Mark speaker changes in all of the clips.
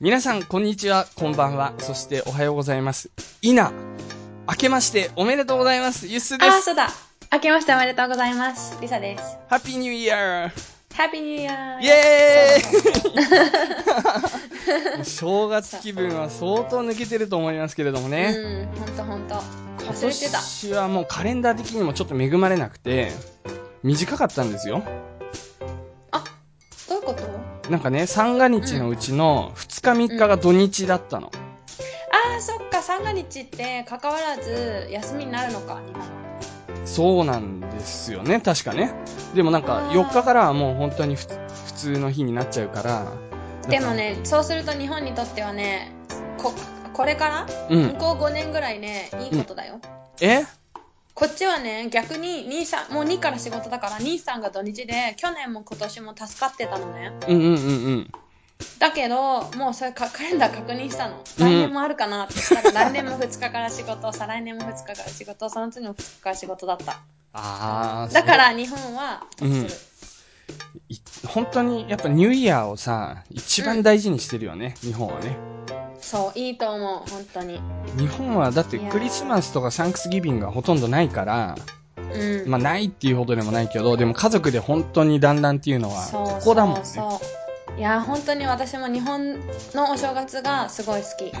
Speaker 1: 皆さん、こんにちは、こんばんは、そしておはようございます。いな、明けましておめでとうございます。ゆっすーで
Speaker 2: あ、
Speaker 1: す。
Speaker 2: そうだ。明けましておめでとうございます。リサです。
Speaker 1: ハッピーニューイヤー
Speaker 2: ハッピーニューイヤー
Speaker 1: イエーイ正月気分は相当抜けてると思いますけれどもね。
Speaker 2: うん、ほんとほんと。
Speaker 1: 今
Speaker 2: 忘れてた。
Speaker 1: 年はもうカレンダー的にもちょっと恵まれなくて、短かったんですよ。
Speaker 2: あ、どういうこと？
Speaker 1: なんかね、三が日のうちの2日3日が土日だったの。
Speaker 2: あー、そっか、三が日って関わらず休みになるのか、日本は。
Speaker 1: そうなんですよね、確かね。でもなんか
Speaker 2: あー
Speaker 1: 4日からはもう本当にふ普通の日になっちゃうから。
Speaker 2: でもね、そうすると日本にとってはね、こ、これから、
Speaker 1: うん
Speaker 2: 向こう5年ぐらいね、いいことだよ。
Speaker 1: え？
Speaker 2: こっちはね、逆に兄さん、もう2から仕事だから、兄さんが土日で、去年も今年も助かってたのね。
Speaker 1: うんうんうんうん。
Speaker 2: だけど、もうそれかカレンダー確認したの。来年もあるかなって言ったら、来年も2日から仕事、再来年も2日から仕事、その次も2日から仕事だった。
Speaker 1: あー。
Speaker 2: だから日本は得する。
Speaker 1: い本当にやっぱニューイヤーをさ、一番大事にしてるよね、日本はね。
Speaker 2: そう、いいと思う、本当に。
Speaker 1: 日本はだってクリスマスとかサンクスギビングがほとんどないから、
Speaker 2: うん。
Speaker 1: まあないっていうほどでもないけど、でも家族で本当に団らんっていうのは、
Speaker 2: そう
Speaker 1: ここだもんね。
Speaker 2: そうそう。いや、本当に私も日本のお正月がすごい好き。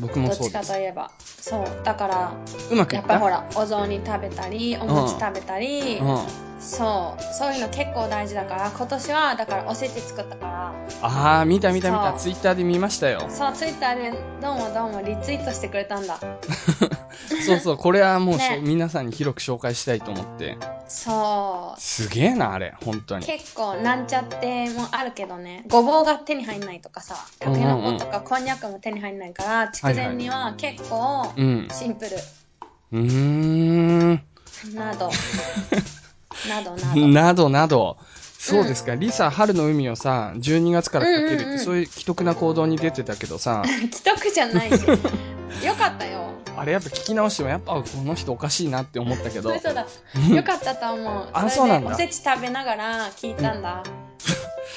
Speaker 1: 僕も
Speaker 2: どっち
Speaker 1: そうです。
Speaker 2: かといえば。そう。だから、
Speaker 1: うまく
Speaker 2: やった？ぱほら、お雑煮食べたり、お餅食べたり、
Speaker 1: うん。
Speaker 2: そう。そういうの結構大事だから、今年は、だからおせち作ったから、
Speaker 1: あー、見た見た見た、ツイッターで見ましたよ。
Speaker 2: そう、ツイッターで、どうもどうもリツイートしてくれたんだ。
Speaker 1: そうそう、これはもう、
Speaker 2: ね
Speaker 1: 皆さんに広く紹介したいと思って。
Speaker 2: そ
Speaker 1: すげえな、あれ、本当
Speaker 2: う。
Speaker 1: に。
Speaker 2: 結構、なんちゃってもあるけどね、ごぼうが手に入んないとかさ、たけのことかこんにゃくも手に入んないから、筑前煮は結構
Speaker 1: うん。
Speaker 2: シンプル。
Speaker 1: うーん。
Speaker 2: など。などなど。
Speaker 1: などなど。そうですか、リサ、春の海をさ、12月からかけるって、
Speaker 2: うんうんうん
Speaker 1: そういう既得な行動に出てたけどさ、
Speaker 2: 既得じゃないし。よかったよ。
Speaker 1: あれやっぱ聞き直しても、やっぱこの人おかしいなって思ったけど、
Speaker 2: 嘘だ。よかったと思う。
Speaker 1: あそうなんだ
Speaker 2: おせち食べながら聞いたんだ。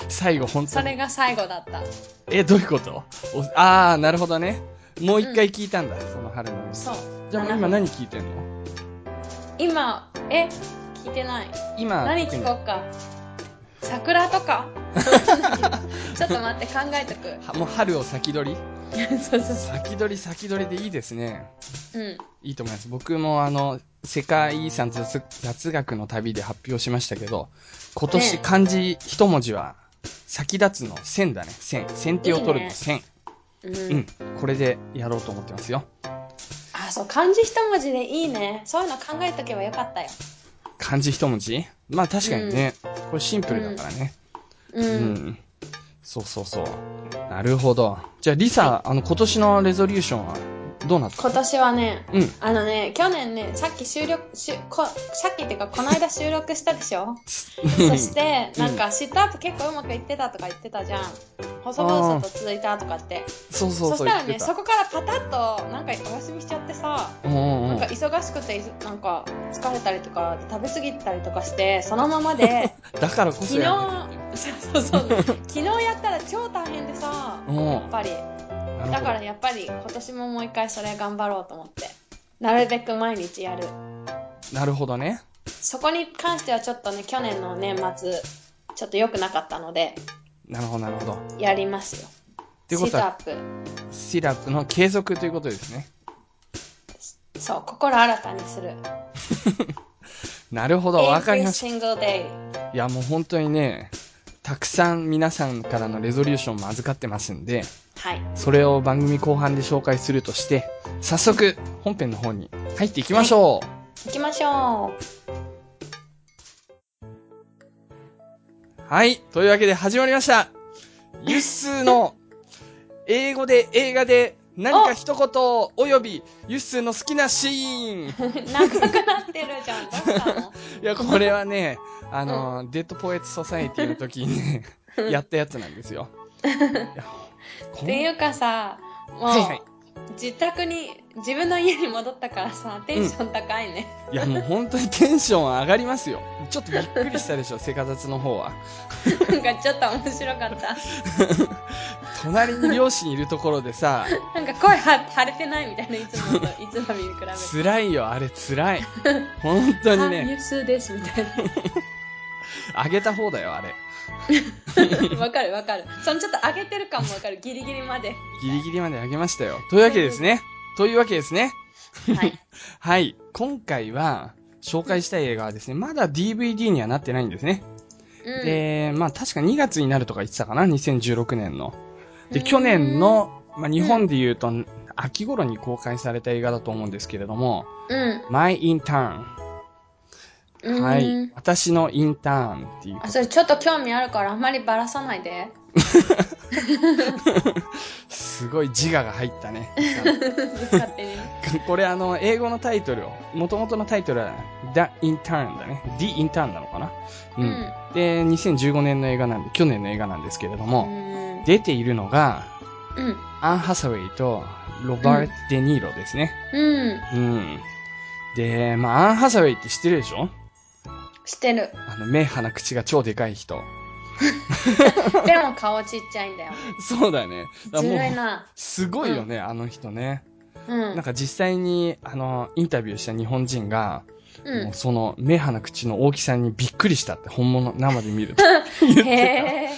Speaker 1: 最後本当に。
Speaker 2: それが最後だった。
Speaker 1: え、どういうこと？おあー、なるほどね。もう一回聞いたんだ、その春の海。
Speaker 2: そう。
Speaker 1: じゃあ今何聞いてんの？
Speaker 2: 今、え？聞いてない。
Speaker 1: 今、
Speaker 2: 何聞こうか。桜とか ちょっと待って、考えとく。
Speaker 1: はもう春を先取り？
Speaker 2: そうそうそ
Speaker 1: 先取り先取りでいいですね。
Speaker 2: う。うん。
Speaker 1: いいと思います。僕もあの、世界遺産雑雑学の旅で発表しましたけど、今年
Speaker 2: ね
Speaker 1: 漢字一文字は、先立つの線だね。線。先手を取るの線。
Speaker 2: うん。
Speaker 1: うん。これでやろうと思ってますよ。
Speaker 2: あ、そう、漢字一文字でいいね。そういうの考えとけばよかったよ。
Speaker 1: 漢字一文字？まあ確かにね、これシンプルだからね。
Speaker 2: うん。
Speaker 1: うん。そうそうそう。なるほど。じゃあリサ、あの今年の resolution は？どうなった？
Speaker 2: 今年はね、
Speaker 1: うん。
Speaker 2: あのね、去年ね、さっき収録、しゅこさっきっていうか、この間収録したでしょ？そして、
Speaker 1: うん
Speaker 2: なんか、 sit-up 結構うまくいってたとか言ってたじゃん。細々と続いたとかって。
Speaker 1: そうそうそう。
Speaker 2: そしたらね、そこからパタッと、なんかお休みしちゃってさ、
Speaker 1: うんうんうん
Speaker 2: なんか忙しくて、なんか疲れたりとか、食べ過ぎたりとかして、そのままで、
Speaker 1: だからこそ
Speaker 2: 昨日、
Speaker 1: や
Speaker 2: そうそうそう、昨日やったら超大変でさ、
Speaker 1: うん
Speaker 2: やっぱり。だからやっぱり今年ももう一回それ頑張ろうと思って。なるべく毎日やる。
Speaker 1: なるほどね。
Speaker 2: そこに関してはちょっとね、去年の年末、ちょっと良くなかったので、
Speaker 1: なるほど、なるほど。っ
Speaker 2: やりますよ。
Speaker 1: てことは、
Speaker 2: シートアップ。
Speaker 1: シラップの継続ということですね。
Speaker 2: そう、心新たにする。
Speaker 1: なるほど、わかりました。いや、もう本当にね、たくさん皆さんからのレゾリューションも預かってますんで、
Speaker 2: はい。
Speaker 1: それを番組後半で紹介するとして、早速、本編の方に入っていきましょう。
Speaker 2: 行きましょ
Speaker 1: はい。というわけで始まりました。ユッスーの英語で映画で何か一言およびユッスーの好きなシーン。
Speaker 2: う。長くなってるじゃん。どうしたの？
Speaker 1: いや、これはね、あの、 Dead Poets Society の時にね、やったやつなんですよ。
Speaker 2: っていうかさ、もう、
Speaker 1: はいはい。
Speaker 2: 自宅に、自分の家に戻ったからさ、テンション高いね。
Speaker 1: いや、もう本当にテンション上がりますよ。ちょっとびっくりしたでしょ、セカザツの方は。
Speaker 2: なんかちょっと面白かった。
Speaker 1: 隣に両親いるところでさ、
Speaker 2: なんか声は腫れてないみたいな、いつもと、いつもに比べて。
Speaker 1: 辛いよ、あれ辛い。本当に
Speaker 2: あ、
Speaker 1: ね、
Speaker 2: ユスです、みたい
Speaker 1: あ げた方だよ、あれ。
Speaker 2: な。わかるわかる。そのちょっと上げてる感もわかる。ギリギリまで。
Speaker 1: ギリギリまであげましたよ。というわけですね。というわけですね。
Speaker 2: はい。
Speaker 1: はい。今回は、紹介したい映画はですね、まだ DVD にはなってないんですね。
Speaker 2: うん。
Speaker 1: で、まあ確か2月になるとか言ってたかな、2016年の。で、
Speaker 2: うん
Speaker 1: 去年の、まあ日本で言うと、秋頃に公開された映画だと思うんですけれども、
Speaker 2: うん。
Speaker 1: My Intern。
Speaker 2: うん。
Speaker 1: はい。私のインターンっていう
Speaker 2: あ、それちょっと興味あるからあんまりばらさないで。
Speaker 1: すごい自我が入ったね。これあの、英語のタイトルを、元々のタイトルは The Intern だね。The Intern なのかな？う。
Speaker 2: うんん。
Speaker 1: で、2015年の映画なんで、去年の映画なんですけれど
Speaker 2: う
Speaker 1: も、
Speaker 2: ん。
Speaker 1: 出ているのが、
Speaker 2: うん。
Speaker 1: アン・ハサウェイとロバート・デ・ニーロですね。
Speaker 2: うん。
Speaker 1: うん。で、まあ、アン・ハサウェイって知ってるでしょ？
Speaker 2: してる。
Speaker 1: あの、目、鼻、口が超でかい人。
Speaker 2: でも顔ちっちゃいんだよ。
Speaker 1: そうだよね。だ
Speaker 2: ずるいな。
Speaker 1: すごいよね、あの人ね。
Speaker 2: うん。
Speaker 1: なんか実際に、あの、インタビューした日本人が、
Speaker 2: う。
Speaker 1: もうんその目鼻口の大きさにびっくりしたって本物生で見ると 言って。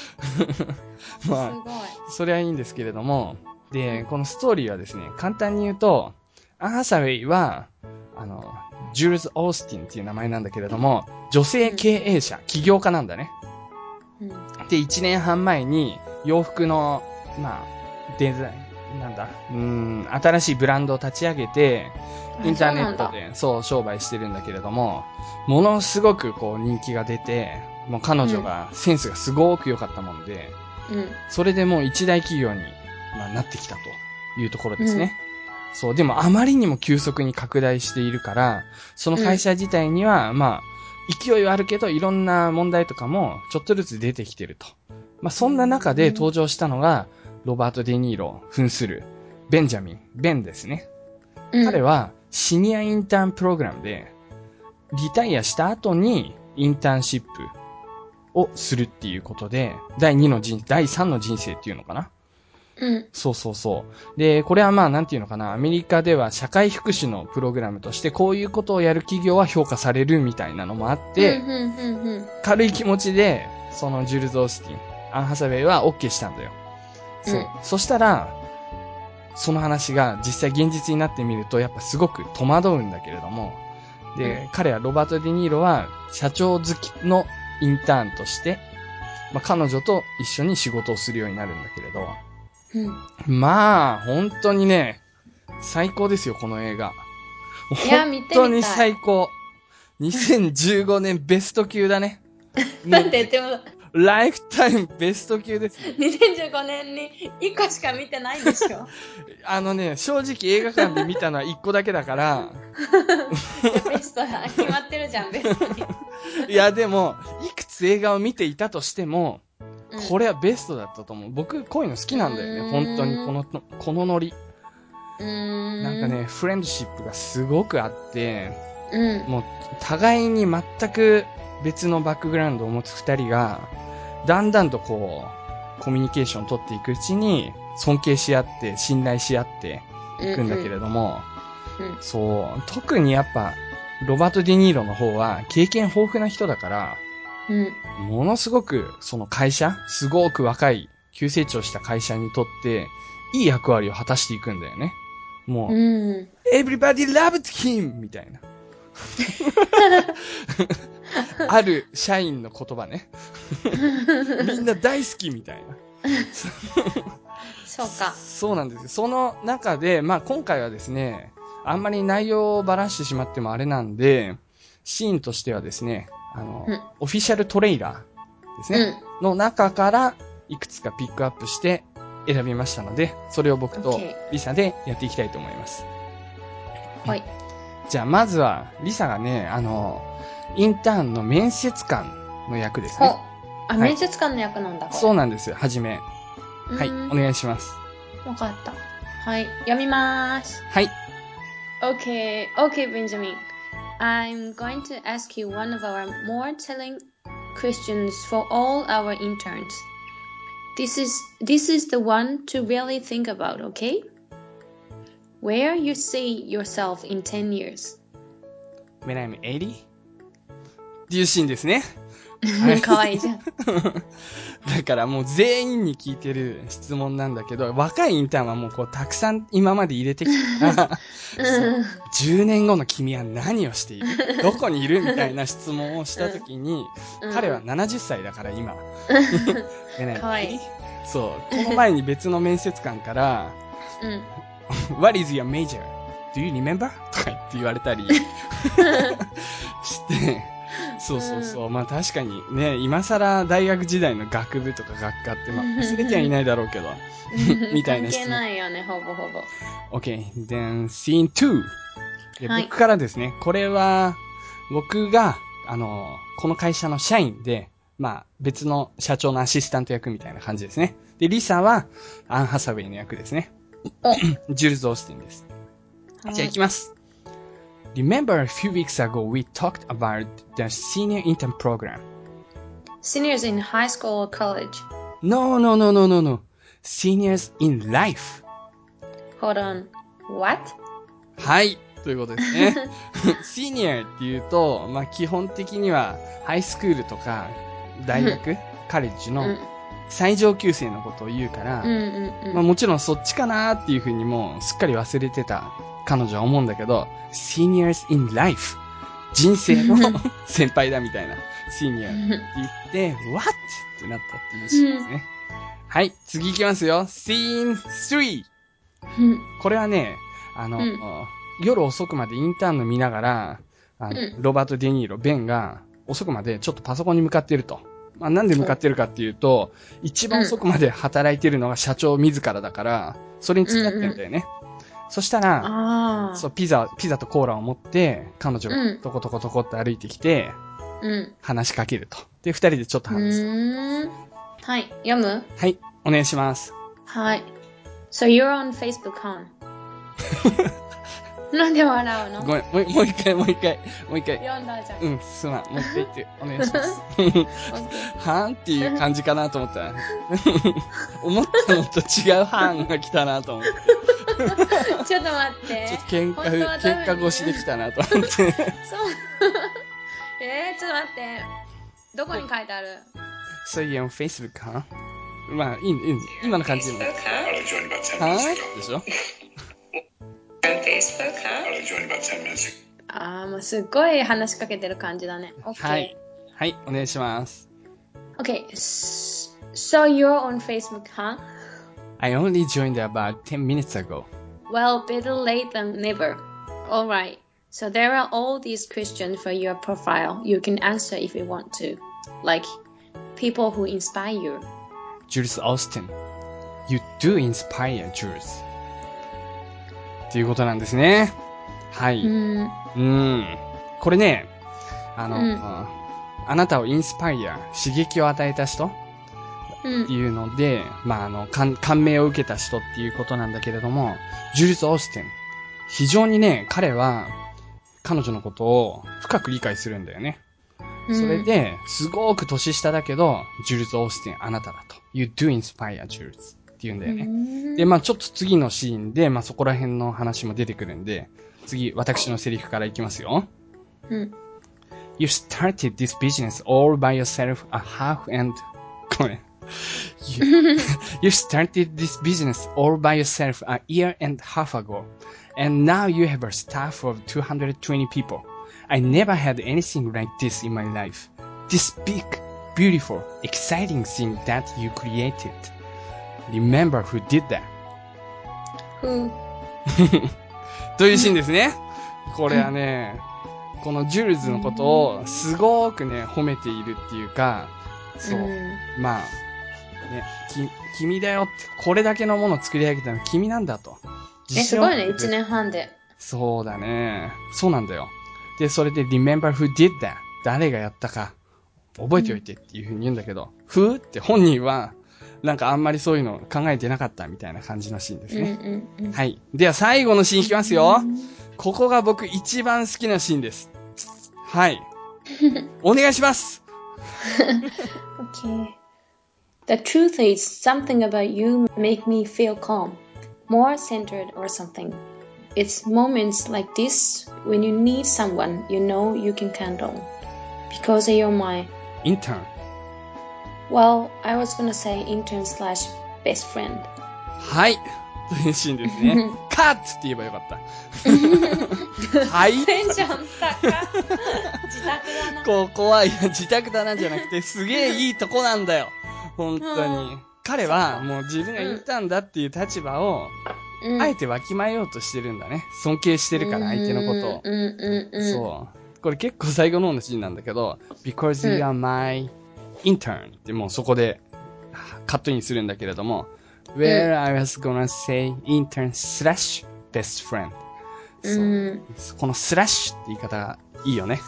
Speaker 1: まあ、
Speaker 2: ごい。
Speaker 1: それはいいんですけれども、で、このストーリーはですね、簡単に言うと、アン・ハサウェイは、あの、ジュールズ・オースティンっていう名前なんだけれども、女性経営者、起業家なんだね。
Speaker 2: うん。
Speaker 1: で、1年半前に洋服の、まあ、デザイン、なんだ、うーん、新しいブランドを立ち上げて、インターネットで、そう、商売してるんだけれども、ものすごくこう人気が出て、もう彼女がセンスがすごく良かったもんで、
Speaker 2: うん。
Speaker 1: それでもう一大企業に、まあ、なってきたというところですね。そう、でもあまりにも急速に拡大しているから、その会社自体には、まあ、勢いはあるけど、いろんな問題とかもちょっとずつ出てきてると。まあ、そんな中で登場したのが、ロバート・デ・ニーロ、扮する、ベンジャミン、ベンですね。
Speaker 2: うん。
Speaker 1: 彼は、シニアインターンプログラムで、リタイアした後に、インターンシップをするっていうことで、第2の人、第3の人生っていうのかな
Speaker 2: うん。
Speaker 1: そうそうそう。で、これはまあ、なんていうのかな、アメリカでは社会福祉のプログラムとして、こういうことをやる企業は評価されるみたいなのもあって、
Speaker 2: うん、うん、うん、うん。
Speaker 1: 軽い気持ちで、そのジュルズ・オースティン、アン・ハサウェイは OK したんだよ。そう。
Speaker 2: うん
Speaker 1: そしたら、その話が実際現実になってみると、やっぱすごく戸惑うんだけれども、で、
Speaker 2: うん
Speaker 1: 彼はロバート・デ・ニーロは社長好きのインターンとして、まあ、彼女と一緒に仕事をするようになるんだけれど、
Speaker 2: うん。
Speaker 1: まあ、本当にね、最高ですよ、この映画。
Speaker 2: いや見てみたい
Speaker 1: 本当に最高。2015年ベスト級だね。
Speaker 2: だって、でも、
Speaker 1: ライフタイムベスト級ですね。
Speaker 2: 2015年に1個しか見てないんでしょ？
Speaker 1: あのね、正直映画館で見たのは1個だけだから、
Speaker 2: ベストだ。決まってるじゃん、ベストに。
Speaker 1: いやでも、いくつ映画を見ていたとしても、
Speaker 2: うん
Speaker 1: これはベストだったと思う。僕、こういうの好きなんだよね、本当に、この、このノリ。なんかね、フレンドシップがすごくあって、
Speaker 2: うん。
Speaker 1: もう、互いに全く別のバックグラウンドを持つ二人が、だんだんとこう、コミュニケーションを取っていくうちに、尊敬し合って、信頼し合っていくんだけれども、
Speaker 2: うん。
Speaker 1: そう、特にやっぱ、ロバート・デ・ニーロの方は経験豊富な人だから、
Speaker 2: うん。
Speaker 1: ものすごくその会社、すごく若い、急成長した会社にとって、いい役割を果たしていくんだよね。もう、
Speaker 2: うん。
Speaker 1: Everybody loved him! みたいな。ある社員の言葉ね。みんな大好きみたいな。
Speaker 2: そうか。
Speaker 1: そうなんですよ。その中で、まあ今回はですね、あんまり内容をばらしてしまってもあれなんで、シーンとしてはですね、あの、
Speaker 2: うん
Speaker 1: オフィシャルトレイラーですね、の中からいくつかピックアップして選びましたので、それを僕と
Speaker 2: OK
Speaker 1: リサでやっていきたいと思います。
Speaker 2: はい。
Speaker 1: じゃあまずは、リサがね、あの、インターンの面接官の役です
Speaker 2: ほ
Speaker 1: ね。
Speaker 2: あ、
Speaker 1: はい
Speaker 2: 面接官の役なんだ。
Speaker 1: そうなんですよ、はじめ。はい、
Speaker 2: うん
Speaker 1: お願いします。
Speaker 2: わかった。はい。読みます。
Speaker 1: はい。
Speaker 2: Okay, okay, Benjamin. I'm going to ask you one of our more telling questions for all our interns. This is this is the one to really think about, okay? Where you see yourself in 10 years.
Speaker 1: When I'm 80? っていうシーンですね。 はい
Speaker 2: かわいいじゃん。
Speaker 1: だからもう全員に聞いてる質問なんだけど、若いインターンはもうこうたくさん今まで入れてきたから、そう10年後の君は何をしている？どこにいるみたいな質問をしたときに、
Speaker 2: うん
Speaker 1: 彼は70歳だから今。でね
Speaker 2: かわいい
Speaker 1: そう。この前に別の面接官から、
Speaker 2: うん。
Speaker 1: What is your major? Do you remember? とか言って言われたり して、そうそうそう。まあ確かにね、今更大学時代の学部とか学科って、まあ忘れてはいないだろうけど。みたいな質問
Speaker 2: 関係ないよね、ほぼほぼ。
Speaker 1: OK. Then scene 2. で
Speaker 2: はい
Speaker 1: 僕からですね、これは、僕が、あの、この会社の社員で、まあ、別の社長のアシスタント役みたいな感じですね。で、リサは、アン・ハサウェイの役ですね。ジュルズ・オースティンです。じゃあ行きます。Remember a few weeks ago we talked about the senior intern program.
Speaker 2: Seniors in high school or college.
Speaker 1: No, no, no, no, no, no. Seniors in life.
Speaker 2: Hold on. What?
Speaker 1: はい。ということですね。シニアっていうと、まあ基本的には、ハイスクールとか、大学、カレッジの
Speaker 2: うん。
Speaker 1: 最上級生のことを言うから。まあもちろんそっちかなっていうふうにもうすっかり忘れてた彼女は思うんだけど、seniors in life。人生の 先輩だみたいな、シニアって言って、what? ってなったっていうシーンですね。はい、次行きますよ。scene 3!
Speaker 2: うん
Speaker 1: これはね、あの、
Speaker 2: うん
Speaker 1: 夜遅くまでインターンの見ながら、あの、
Speaker 2: うん
Speaker 1: ロバート・デ・ニーロ、ベンが遅くまでちょっとパソコンに向かってると。まあ、なんで向かってるかっていうと、一番遅くまで働いてるのが社長自らだから、それに付き合ってんだよね。そしたら。そう、ピザ、ピザとコーラを持って、彼女が
Speaker 2: うん
Speaker 1: トコトコトコって歩いてきて、
Speaker 2: うん。
Speaker 1: 話しかけると。で、二人でちょっと
Speaker 2: う
Speaker 1: 話す。
Speaker 2: はい。読む？
Speaker 1: はい、お願いします。
Speaker 2: はい。So you're on Facebook, huh? なんで笑うの？
Speaker 1: ごめん、もうもう一回、もう一回、もう一回。
Speaker 2: 読んだじゃん。
Speaker 1: うん、すまん。もう一回言って、お願いします。はーんっていう感じかなと思ったら、思ったのと違うはーんが来たなと思って、
Speaker 2: ーちょっと待って。
Speaker 1: ちょっと喧嘩、喧嘩越しできたなと思って。
Speaker 2: そう。えー、ちょっと待って。どこに書いてある？
Speaker 1: そういう Facebook か？まあ、いい、いい、今の感じでも。
Speaker 3: I only joined about 10
Speaker 1: はー.でしょ？
Speaker 3: Facebook, huh? I only joined about 10 minutes ago.
Speaker 2: あー、もうすっごい話しかけてる感じだね。OK。
Speaker 1: はい。はい、お願いします。
Speaker 2: OK. S- So you're on Facebook, huh?
Speaker 1: I only joined about 10 minutes ago.
Speaker 2: Well, better late than never. Alright. So there are all these questions for your profile. You can answer if you want to. Like, people who inspire you.
Speaker 1: Jules Austin. You do inspire Jules. っていうことなんですね。はい。
Speaker 2: うん。
Speaker 1: うん。これね、あの、
Speaker 2: うん
Speaker 1: あなたをインスパイア、刺激を与えた人っ
Speaker 2: うん
Speaker 1: て。いうので、まあ、あの、感感銘を受けた人っていうことなんだけれども、ジュリス・オースティン。非常にね、彼は、彼女のことを深く理解するんだよね。それで、すごく年下だけど、ジュリス・オースティン、あなただと。You do inspire Jules って言うんだよね。
Speaker 2: ね
Speaker 1: で、まあちょっと次のシーンで、まあそこら辺の話も出てくるんで、次、私のセリフからいきますよ。
Speaker 2: うん。
Speaker 1: You started this business all by yourself a half and, ごめん。You, you started this business all by yourself a year and a half ago. And now you have a staff of 220 people. I never had anything like this in my life. This big, beautiful, exciting thing that you created. Remember who did that?
Speaker 2: ふう。
Speaker 1: というシーンですね。これはね、このジュールズのことをすごくね、褒めているっていうか、そう。
Speaker 2: ん
Speaker 1: まあ、ね、き、君だよって、これだけのものを作り上げたのは君なんだと。
Speaker 2: え、すごいね、
Speaker 1: 自信を持って
Speaker 2: 1年半で。
Speaker 1: そうだね。そうなんだよ。で、それで remember who did that 誰がやったか覚えておいてっていう風に言うんだけど、who って本人はなんかあんまりそういうの考えてなかったみたいな感じのシーンです
Speaker 2: うん
Speaker 1: ね。
Speaker 2: うんうん。
Speaker 1: はい。では最後のシーンいきますよ。ここが僕一番好きなシーンです。はい。お願いします。
Speaker 2: Okay. The truth is, something about you make me feel calm, more centered or something. It's moments like this when you need someone you know you can count on. Because you're my,
Speaker 1: intern.
Speaker 2: Well, I was gonna say intern slash best friend.
Speaker 1: はい。というシーンですね。カッツって言えばよかった。はい。
Speaker 2: テンション高っ自宅だな。
Speaker 1: ここはいや自宅だなんじゃなくて、すげえいいとこなんだよ。本当に。
Speaker 2: うん
Speaker 1: 彼はもう自分が言ったんだっていう立場を、
Speaker 2: うん
Speaker 1: あえてわきまえようとしてるんだね。尊敬してるから、相手のことを。
Speaker 2: うんうんうん。
Speaker 1: そう。これ結構最後の方のシーンなんだけど、because you are my intern ってもうそこでカットインするんだけれども、where I was gonna say intern slash best friend。そう
Speaker 2: うん。
Speaker 1: このスラッシュって言い方がいいよね。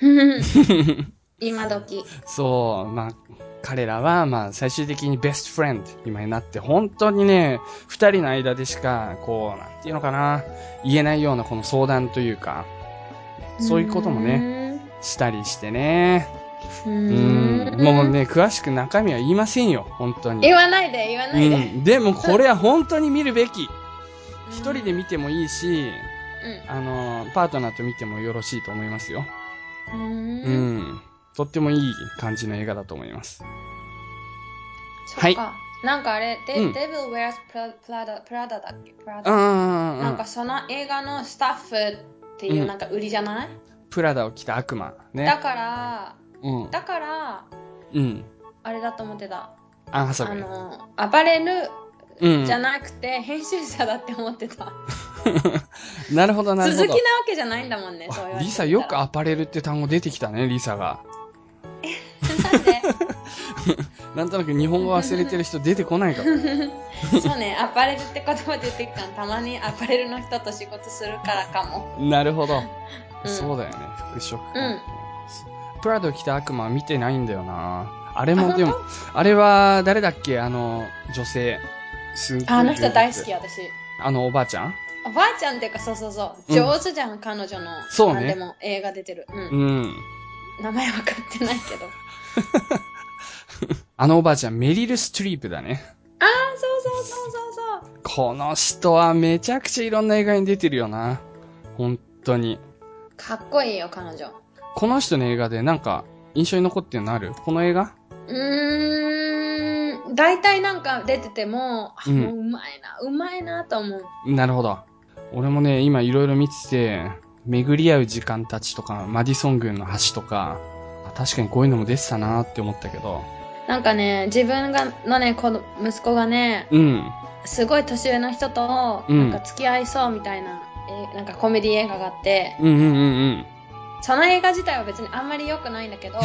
Speaker 2: 今時。
Speaker 1: そう、まあ、彼らは、まあ、最終的にベストフレンド、今になって、本当にね、二人の間でしか、こう、なんていうのかな、言えないようなこの相談というか、そういうこともね、
Speaker 2: ね。
Speaker 1: したりしてね。
Speaker 2: う
Speaker 1: うん、もう。ね、詳しく中身は言いませんよ、本当に。
Speaker 2: 言わないで、言わないで。
Speaker 1: うん、でもこれは本当に見るべき。一人で見てもいいし、あの、パートナーと見てもよろしいと思いますよ。
Speaker 2: うん。
Speaker 1: う
Speaker 2: うん。
Speaker 1: ん。とってもいい感じの映画だと思います。
Speaker 2: そっか。なんかあれ、デ
Speaker 1: うん
Speaker 2: デビル・ウェアス・プラプラダ、プラダだっけ？プラ
Speaker 1: うん
Speaker 2: ダ。
Speaker 1: うんうん
Speaker 2: なんかその映画のスタッフっていうなんか売りじゃない、
Speaker 1: プラダを着た悪魔。
Speaker 2: だ
Speaker 1: ね。
Speaker 2: から、
Speaker 1: うん。
Speaker 2: だから、
Speaker 1: うん。
Speaker 2: あれだと思ってた。
Speaker 1: アンハサウェイ。
Speaker 2: あの、アパレル
Speaker 1: うん
Speaker 2: じ。ゃなくて、編集者だって思ってた。
Speaker 1: なるほど、なるほど
Speaker 2: 続きなわ。けじゃないんだもんね、そう
Speaker 1: リサよくアパレルって単語出てきたね、リサが。
Speaker 2: なんで？
Speaker 1: なんとなく日本語忘れてる人出てこないから。
Speaker 2: そうね、アパレルって言葉出てきたの、たまにアパレルの人と仕事するからかも。
Speaker 1: なるほど。
Speaker 2: うん
Speaker 1: そうだよね、服飾。
Speaker 2: うん
Speaker 1: プラダを着た悪魔は見てないんだよな。あれも
Speaker 2: あ
Speaker 1: でも、あれは誰だっけ？あの、女性。すっごい
Speaker 2: ああの人大好き、私。
Speaker 1: あのおばあちゃん？
Speaker 2: おばあちゃんっていうか、そうそうそう。
Speaker 1: うん
Speaker 2: 上手じゃん、彼女の。
Speaker 1: そうね
Speaker 2: でも映画出てる。うん。
Speaker 1: うん。
Speaker 2: 名前分かってないけど。
Speaker 1: あのおばあちゃん、メリル・ストリープだね。
Speaker 2: ああ、そうそうそうそうそう。
Speaker 1: この人はめちゃくちゃいろんな映画に出てるよな。本当に。
Speaker 2: かっこいいよ、彼女。
Speaker 1: この人の映画でなんか印象に残ってるのある？この映画？
Speaker 2: うーん。大体なんか出てても、あ
Speaker 1: うん
Speaker 2: もううまいな、うまいなと思う。
Speaker 1: なるほど。俺もね、今いろいろ見てて、巡り合う時間たちとか、マディソン軍の橋とか、あ確かにこういうのも出てたなって思ったけど、
Speaker 2: なんかね、自分がのね、子供息子がね、
Speaker 1: うん。
Speaker 2: すごい年上の人と、
Speaker 1: うん
Speaker 2: なんか付き合いそうみたいな、えなんかコメディ映画があって、
Speaker 1: うんうんうんうん。
Speaker 2: その映画自体は別にあんまり良くないんだけど、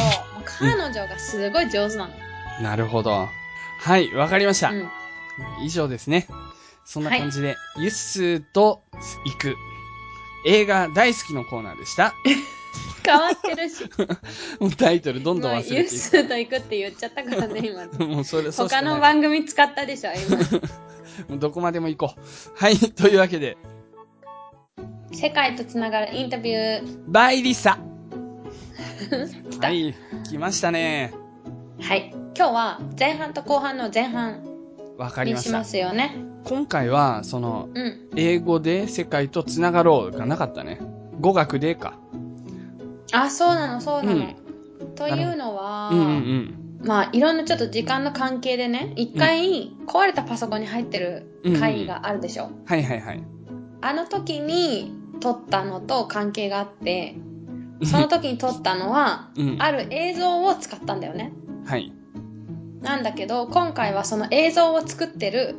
Speaker 2: 彼女がすごい上手なの。
Speaker 1: なるほど。はい、わかりました。
Speaker 2: うん。
Speaker 1: 以上ですね。そんな感じで、ユッスーと行く。映画大好きのコーナーでした。
Speaker 2: 変わってるし。
Speaker 1: もうタイトルどんどん忘れてい
Speaker 2: ユッスーと行くって言っちゃったからね、今。
Speaker 1: く。もうそれ、
Speaker 2: 他の番組使ったでしょ、今。
Speaker 1: もうどこまでも行こう。はい、というわけで、
Speaker 2: 世界とつながるインタビュー。
Speaker 1: バイリサ
Speaker 2: 来た
Speaker 1: はい、来ましたね。
Speaker 2: はい。今日は前半と後半の前半
Speaker 1: わかりました
Speaker 2: ま。すよね。
Speaker 1: 今回は、その、
Speaker 2: うん。
Speaker 1: 英語で世界とつながろうがなかったね。語学でか。
Speaker 2: あ、そうなの、そうなの。
Speaker 1: うん
Speaker 2: というのは、
Speaker 1: うんうんうん。
Speaker 2: まあ、いろんなちょっと時間の関係でね、一回壊れたパソコンに入ってる会議があるでしょ。
Speaker 1: はいはいはい。
Speaker 2: あの時に撮ったのと関係があって、その時に撮ったのは、
Speaker 1: うん。
Speaker 2: ある映像を使ったんだよね。
Speaker 1: はい。
Speaker 2: なんだけど、今回はその映像を作ってる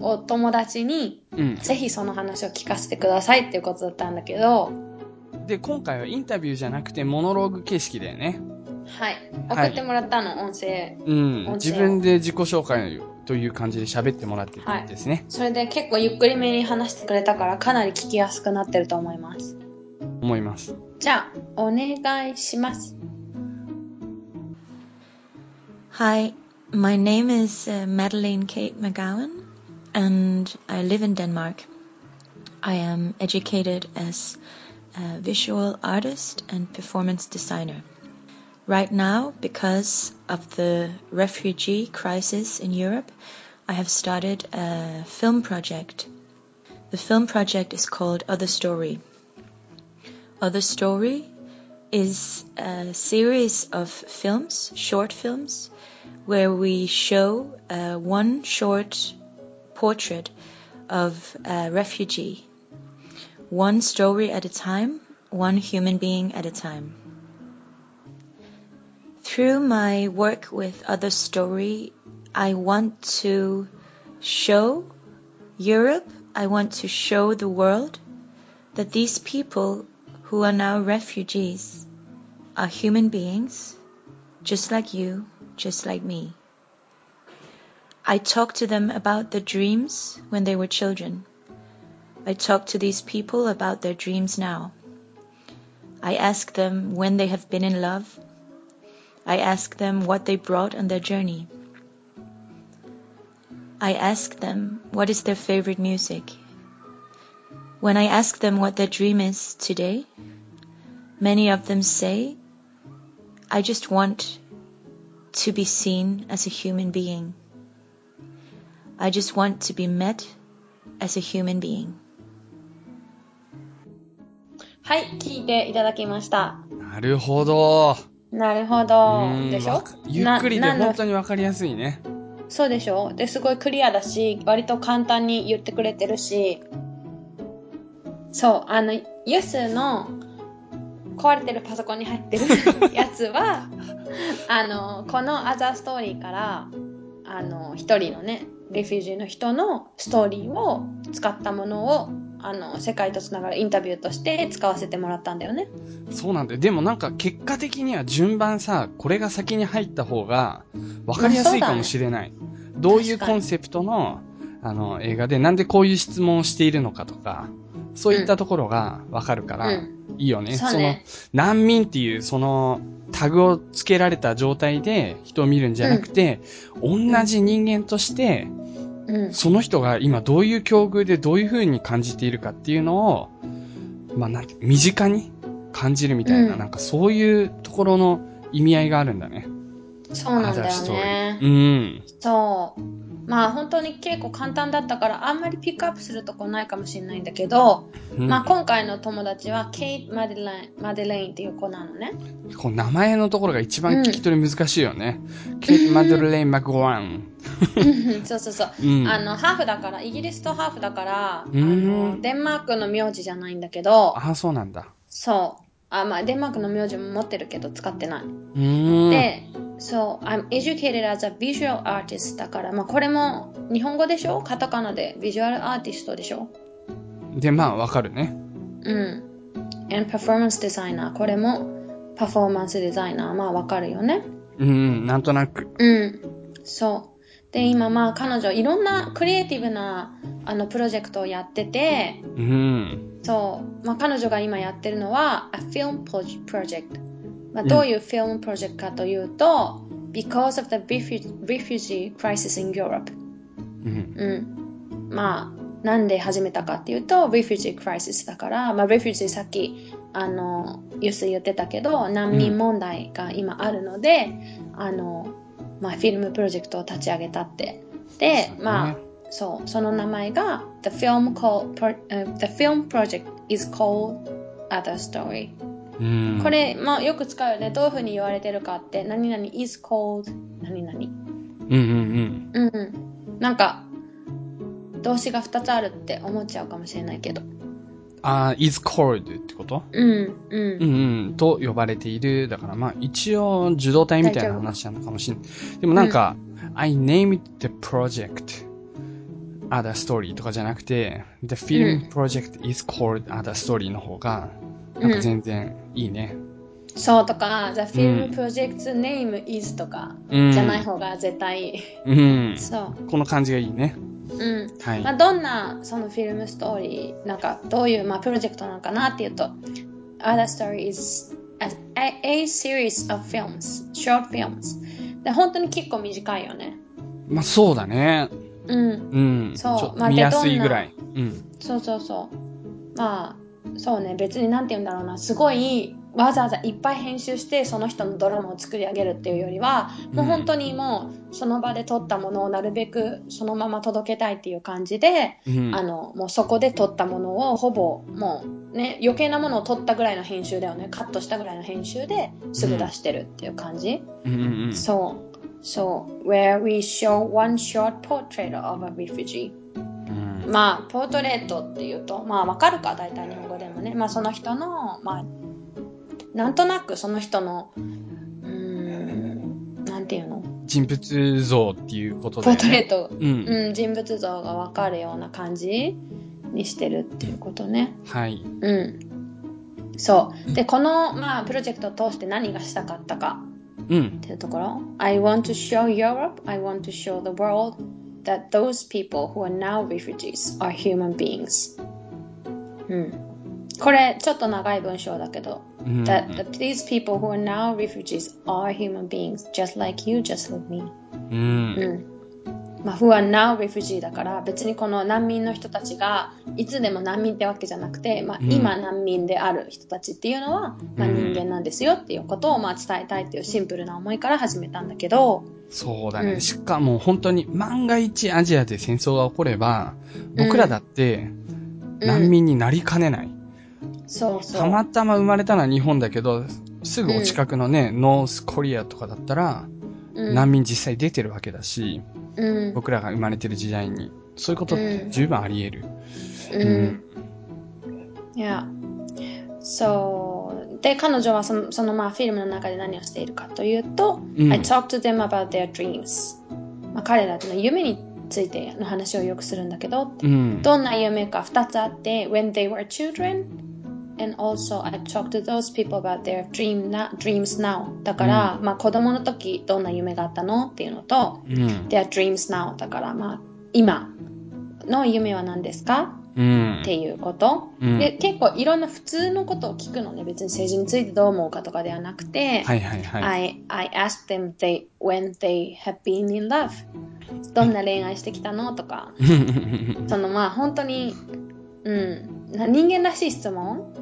Speaker 2: お友達に、
Speaker 1: うん。
Speaker 2: ぜひその話を聞かせてくださいっていうことだったんだけど、
Speaker 1: で、今回はインタビューじゃなくてモノローグ形式だよね。
Speaker 2: はい。
Speaker 1: はい
Speaker 2: 送ってもらったの、音声。
Speaker 1: うん。自分で自己紹介という感じで喋ってもらってるんですね。
Speaker 2: それで結構ゆっくりめに話してくれたから、かなり聞きやすくなってると思います。
Speaker 1: 思います。
Speaker 2: じゃあ、お願いします。
Speaker 4: Hi, my name is uh, Madeleine Kate McGowan, and I live in Denmark. I am educated as a visual artist and performance designer. Right now, because of the refugee crisis in Europe, I have started a film project. The film project is called Other Story. Other Story is a series of films, short films, where we show uh, one short portrait of a refugee, one story at a time, one human being at a time. Through my work with Other Story, I want to show Europe, I want to show the world that these people who are now refugees are human beings, just like you, just like me. I talk to them about their dreams when they were children. I talk to these people about their dreams now. I ask them when they have been in love. I ask them what they brought on their journey. I ask them what is their favorite music. When I ask them what their dream is today, many of them say, I just want to be seen as a human being. I just want to be met as a human being.
Speaker 2: はい、聞いていただきました。
Speaker 1: なるほど。
Speaker 2: なるほど
Speaker 1: う。ん
Speaker 2: でしょ？
Speaker 1: ゆっくりで
Speaker 2: ななんの
Speaker 1: 本当にわかりやすいね。
Speaker 2: そうでしょ？で、すごいクリアだし、割と簡単に言ってくれてるし、そう、あの、ユスの壊れてるパソコンに入ってる やつは、あの、このアザーストーリーから、あの、一人のね、レフュージーの人のストーリーを使ったものを、あの、世界とつながるインタビューとして使わせてもらったんだよね。
Speaker 1: そうなんだよ。でもなんか結果的には順番さ、これが先に入った方がわかりやすいかもしれない。どういうコンセプトのあの映画でなんでこういう質問をしているのかとか、そういったところがわかるから、
Speaker 2: うん
Speaker 1: いいよね。
Speaker 2: そうね
Speaker 1: の難民っていうそのタグをつけられた状態で人を見るんじゃなくて、同じ人間として、
Speaker 2: うん。
Speaker 1: その人が今どういう境遇でどういう風に感じているかっていうのを、まあなんて、身近に感じるみたいな、
Speaker 2: うん
Speaker 1: なんかそういうところの意味合いがあるんだね。
Speaker 2: そうなんだよね
Speaker 1: ー。うん。
Speaker 2: そう。まあ本当に結構簡単だったからあんまりピックアップするとこないかもしれないんだけど、
Speaker 1: うん
Speaker 2: まあ今回の友達はケイト・マデレインマデレインっていう子なのね。
Speaker 1: こう名前のところが一番聞き取り難しいよね。ケイト・マドレイン・マクワン。
Speaker 2: そうそうそう。
Speaker 1: うん。
Speaker 2: あの、ハーフだから、イギリスとハーフだから、あ
Speaker 1: うん
Speaker 2: の、デンマークの名字じゃないんだけど、
Speaker 1: ああ、そうなんだ。
Speaker 2: そう。あ、まあ、デンマークの名字も持ってるけど使ってない。
Speaker 1: うーん。
Speaker 2: で、そう、I'm educated as a visual artist だから、まあこれも日本語でしょ？カタカナでビジュアルアーティストでしょ？
Speaker 1: で、まあわかるね。
Speaker 2: うん。and performance designer これもパフォーマンスデザイナーまあわかるよね。
Speaker 1: うん、なんとなく。
Speaker 2: うん。そう。で、今まあ彼女いろんなクリエイティブなあのプロジェクトをやってて、
Speaker 1: うん。
Speaker 2: そう。まあ彼女が今やってるのは a film pro- project。まあどういうフィルムプロジェクトかというと、because of the refu- refugee crisis in Europe。
Speaker 1: うん。
Speaker 2: うん。まあ、なんで始めたかっていうと、refugee crisis だから、まあ、refugee さっき、あの、ユス言ってたけど、難民問題が今あるので、あの、まあ、フィルムプロジェクトを立ち上げたって。で、
Speaker 1: ね
Speaker 2: まあ、そう、その名前が、the film, call, pro, uh, the film project is called Other Story。
Speaker 1: うん。
Speaker 2: これ、まあ、よく使うよね。どういうふうに言われてるかって、何々 is called 何々。
Speaker 1: うんうん
Speaker 2: うんうん。なんか、動詞が2つあるって思っちゃうかもしれないけど。
Speaker 1: うん。ああ、is called ってこと？
Speaker 2: うん、う。
Speaker 1: うんんうん。と呼ばれている。だからまあ一応受動体みたいな話なのかもしれない。でもなんか、I named the project other story とかじゃなくて、the film project is called other story の方が、なんか全然いいね。
Speaker 2: そうとか、the
Speaker 1: う
Speaker 2: film
Speaker 1: ん
Speaker 2: project's name is とか、
Speaker 1: うん。
Speaker 2: じゃない方が絶対いい。
Speaker 1: うん。
Speaker 2: そう。
Speaker 1: この感じがいいね。
Speaker 2: うん。
Speaker 1: はい。
Speaker 2: まあ、どんなそのフィルムストーリー、なんかどういう、まあ、プロジェクトなのかなっていうと、Other Story is a, a, a series of films, short films. で、本当に結構短いよね。
Speaker 1: まあそうだね。
Speaker 2: うん。
Speaker 1: うん。
Speaker 2: そうまあ
Speaker 1: 見やすいぐらい。うん。
Speaker 2: そうそうそう。まあ、そうね、別になんて言うんだろうな、すごいわざわざいっぱい編集してその人のドラマを作り上げるっていうよりは、もう本当にもうその場で撮ったものをなるべくそのまま届けたいっていう感じで、
Speaker 1: うん
Speaker 2: あの、もうそこで撮ったものをほぼもうね、余計なものを撮ったぐらいの編集だよね。カットしたぐらいの編集ですぐ出してるっていう感じ。
Speaker 1: うんうんうん。
Speaker 2: そう。そう。where we show one short portrait of a refugee.
Speaker 1: うん
Speaker 2: まあ、ポートレートっていうと、まあ、わかるか、大体日本語でもね。まあ、その人の、まあ、なんとなくその人の、うーん、なんていうの？
Speaker 1: 人物像っていうこと
Speaker 2: ポ
Speaker 1: で、ね。
Speaker 2: ートレート、
Speaker 1: うん。
Speaker 2: うん、人物像がわかるような感じにしてるっていうことね。
Speaker 1: はい。
Speaker 2: うん。そう。で、この、まあ、プロジェクトを通して何がしたかったか
Speaker 1: うん
Speaker 2: っ。ていうところ。I want to show Europe, I want to show the world that those people who are now refugees are human beings. うん。これ、ちょっと長い文章だけど、
Speaker 1: うん。
Speaker 2: that, these people who are now refugees are human beings, just like you, just like me.
Speaker 1: うん。
Speaker 2: うん。まあ、who are now refugee だから、別にこの難民の人たちが、いつでも難民ってわけじゃなくて、まあ、
Speaker 1: うん
Speaker 2: 今難民である人たちっていうのは、まあ、
Speaker 1: うん
Speaker 2: 人間なんですよっていうことを、まあ、伝えたいっていうシンプルな思いから始めたんだけど、
Speaker 1: そうだね。
Speaker 2: うん
Speaker 1: しかも本当に万が一アジアで戦争が起これば、僕らだって難民になりかねない。
Speaker 2: そうそう。
Speaker 1: たまたま生まれたのは日本だけど、すぐお近くのね、ノースコリアとかだったら、
Speaker 2: うん
Speaker 1: 難民実際出てるわけだし、
Speaker 2: うん。
Speaker 1: 僕らが生まれてる時代に、そういうことって
Speaker 2: うん
Speaker 1: 十分あり得る。
Speaker 2: うん。いや。そう。で、彼女はその、そのまあ、フィルムの中で何をしているかというと、
Speaker 1: うん
Speaker 2: I talk to them about their dreams. まあ、彼らの夢についての話をよくするんだけど、
Speaker 1: うん。
Speaker 2: どんな夢か2つあって、when they were children, and also I talk to those people about their dream na- dreams now. だから、まあ子供の時どんな夢があったのっていうのと、
Speaker 1: うん。
Speaker 2: their dreams now. だから、まあ今の夢は何ですか
Speaker 1: うん
Speaker 2: っ。ていうこと、
Speaker 1: うん。
Speaker 2: で結構いろんな普通のことを聞くのね。別に政治についてどう思うかとかではなくて、
Speaker 1: はいはいはい。
Speaker 2: I, I asked them they, when they have been in love. どんな恋愛してきたの？とか。そのまあ本当にうん。な人間らしい質問？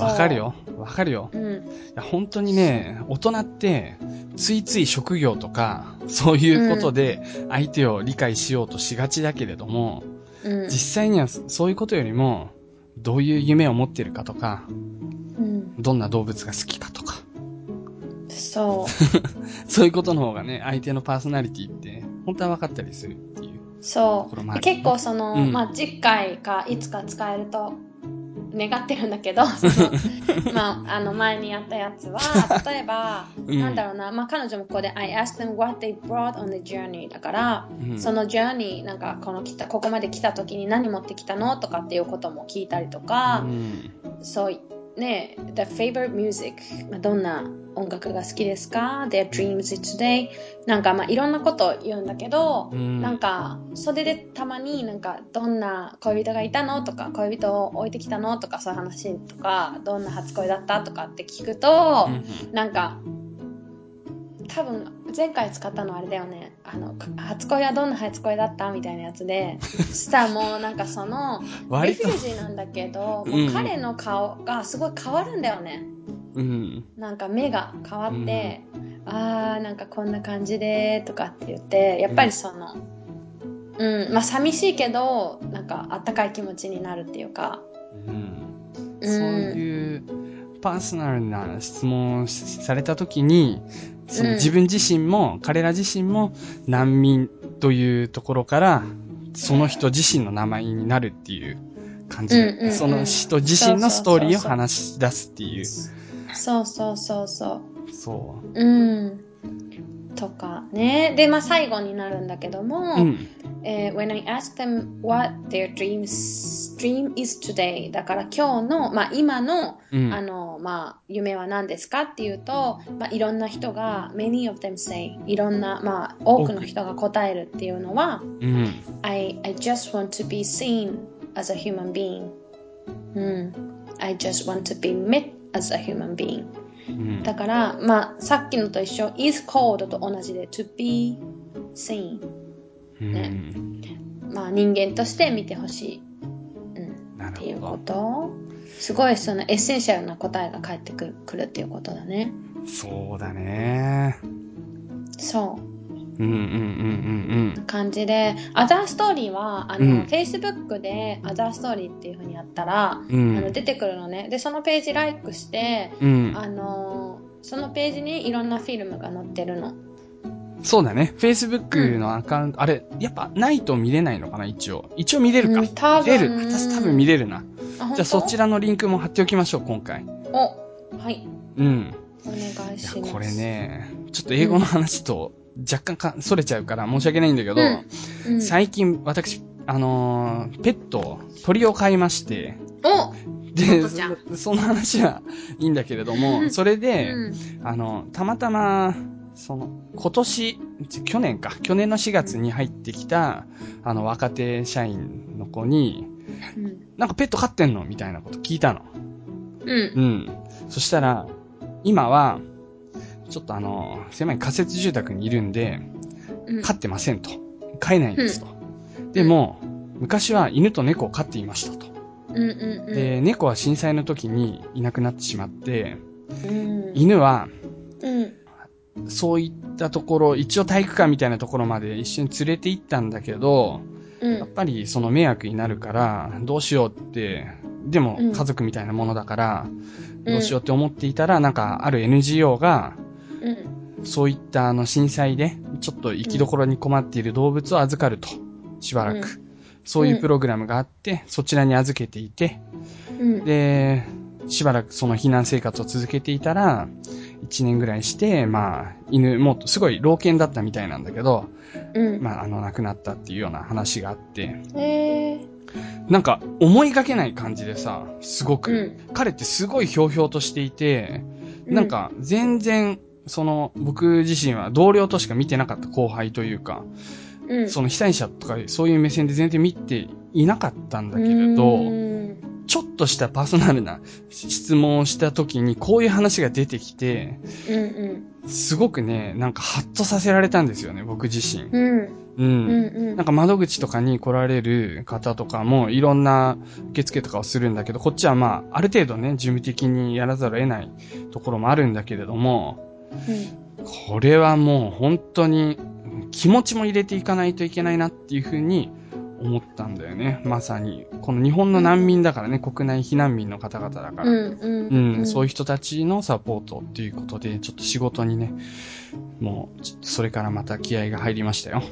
Speaker 1: わかるよ。わかるよ。
Speaker 2: うん。
Speaker 1: いや本当にね、大人って、ついつい職業とか、そういうことで相手を理解しようとしがちだけれども、
Speaker 2: うん
Speaker 1: 実際にはそういうことよりも、どういう夢を持ってるかとか、
Speaker 2: うん。
Speaker 1: どんな動物が好きかとか、
Speaker 2: そう。
Speaker 1: そういうことの方がね、相手のパーソナリティって、本当は分かったりするっていう。
Speaker 2: そ
Speaker 1: ところもある
Speaker 2: う結構その、
Speaker 1: うん。
Speaker 2: まあ次回かいつか使えると願ってるんだけど まああの前にやったやつは 例えば、
Speaker 1: うん。
Speaker 2: なんだろうなまあ彼女もここで I asked them what they brought on the journey だから、
Speaker 1: うん。
Speaker 2: その journey なんかこの来たここまで来た時に何持ってきたの？とかっていうことも聞いたりとか、
Speaker 1: うん。
Speaker 2: そうね The favorite music まあどんな音楽が好きですか？Their dreams today なんかまあいろんなことを言うんだけど、
Speaker 1: うん。
Speaker 2: なんかそれでたまになんかどんな恋人がいたのとか恋人を置いてきたのとかそういう話とかどんな初恋だったとかって聞くと、
Speaker 1: うん。
Speaker 2: なんか多分前回使ったのはあれだよね。あの初恋はどんな初恋だった？みたいなやつで。そしたらもうなんかそのリフュージーなんだけど、
Speaker 1: うん。
Speaker 2: もう彼の顔がすごい変わるんだよね。
Speaker 1: うん。
Speaker 2: なんか目が変わって、あーなんかこんな感じでとかって言ってやっぱりそのうん。まあ寂しいけどなんかあったかい気持ちになるっていうか。
Speaker 1: うん。
Speaker 2: うん。
Speaker 1: そういうパーソナルな質問をされたときに、その
Speaker 2: うん
Speaker 1: 自分自身も、彼ら自身も難民というところから、その人自身の名前になるっていう感じで、
Speaker 2: うんうんうん
Speaker 1: その人自身のストーリーを話し出すっていう。
Speaker 2: そうそうそうそう
Speaker 1: そう。
Speaker 2: うん。とかね。で、まあ最後になるんだけども、
Speaker 1: うん。
Speaker 2: えー When I ask them what their dreams, dream is today だから今日の、まあ今の、
Speaker 1: うん
Speaker 2: あの、まあ夢は何ですかっていうと、まあいろんな人が many of them say いろんな、まあ多くの人が答えるっていうのは、
Speaker 1: うん。
Speaker 2: I, I just want to be seen as a human being. うん。I just want to be met as a human being.
Speaker 1: うん。
Speaker 2: だから、まあ、さっきのと一緒、is called と同じで to be seen。
Speaker 1: うん
Speaker 2: まあ、人間として見てほしい。うん。
Speaker 1: な
Speaker 2: っていうこ。と。すごいその essential な答えが返ってくるっていうことだね。
Speaker 1: そうだね。
Speaker 2: そう。
Speaker 1: うんうんうんうん
Speaker 2: 感じで、アザーストーリーは、あの、
Speaker 1: うん
Speaker 2: Facebook でアザーストーリーっていう風にやったら、
Speaker 1: うん。
Speaker 2: あの、出てくるのね。で、そのページライクして、
Speaker 1: うん。
Speaker 2: あの、そのページにいろんなフィルムが載ってるの。
Speaker 1: そうだね。Facebook のアカウント、あれ、やっぱないと見れないのかな、一応。一応見れるか。
Speaker 2: うん多分
Speaker 1: 見れる。私多分見れるな。
Speaker 2: あ、
Speaker 1: じゃあそちらのリンクも貼っておきましょう、今回。
Speaker 2: お、はい。
Speaker 1: うん。
Speaker 2: お願いします。
Speaker 1: これ。ね、ちょっと英語の話と若干か、それちゃうから申し訳ないんだけど、
Speaker 2: うん、
Speaker 1: 最近私、あのーペット、鳥を飼いまして、
Speaker 2: お
Speaker 1: で、そその話はいいんだけれども、それで、
Speaker 2: うん。
Speaker 1: あの、たまたま、その、今年、去年か、去年の4月に入ってきた、あの、若手社員の子に、
Speaker 2: うん。
Speaker 1: なんかペット飼ってんのみたいなこと聞いたの。
Speaker 2: うん。
Speaker 1: うん。そしたら、今は、ちょっとあの、狭い仮設住宅にいるんで、
Speaker 2: うん。
Speaker 1: 飼ってませんと。飼えないんですと。でも、昔は犬と猫を飼っていましたと。
Speaker 2: うんうんうん。
Speaker 1: で、猫は震災の時にいなくなってしまって、
Speaker 2: うん。
Speaker 1: 犬は、
Speaker 2: うん。
Speaker 1: そういったところ、一応体育館みたいなところまで一緒に連れて行ったんだけど、
Speaker 2: うん。
Speaker 1: やっぱりその迷惑になるから、どうしようって、でも
Speaker 2: うん
Speaker 1: 家族みたいなものだから、
Speaker 2: うん
Speaker 1: どうしようって思っていたら、なんかある NGO が、
Speaker 2: うん。
Speaker 1: そういったあの震災で、ちょっと生きどころに困っている動物を預かると。しばらく。
Speaker 2: うん
Speaker 1: そういうプログラムがあって、そちらに預けていて、
Speaker 2: うん。
Speaker 1: で、しばらくその避難生活を続けていたら、1年ぐらいして、まあ、犬、もうすごい老犬だったみたいなんだけど、
Speaker 2: うん。
Speaker 1: まあ、あの、亡くなったっていうような話があって、
Speaker 2: えー。
Speaker 1: なんか、思いがけない感じでさ、すごく、
Speaker 2: うん。
Speaker 1: 彼ってすごいひょうひょうとしていて、なんか、全然、その、僕自身は同僚としか見てなかった後輩というか、
Speaker 2: うん、
Speaker 1: その被災者とかそういう目線で全然見ていなかったんだけれど、
Speaker 2: うん
Speaker 1: ちょっとしたパーソナルな質問をした時にこういう話が出てきて、
Speaker 2: うん
Speaker 1: すごくね、なんかハッとさせられたんですよね、僕自身。
Speaker 2: うん。うん。
Speaker 1: う。
Speaker 2: うんんうん。
Speaker 1: なんか窓口とかに来られる方とかもいろんな受付とかをするんだけど、こっちはまあ、ある程度ね、事務的にやらざるを得ないところもあるんだけれども、これはもう本当に気持ちも入れていかないといけないなっていうふうに思ったんだよね。まさに。この日本の難民だからね、国内避難民の方々だから。
Speaker 2: うんうん。
Speaker 1: うん、そういう
Speaker 2: 人。
Speaker 1: たちのサポートっていうことで、ちょっと仕事にね、もう、それからまた気合が入りましたよ。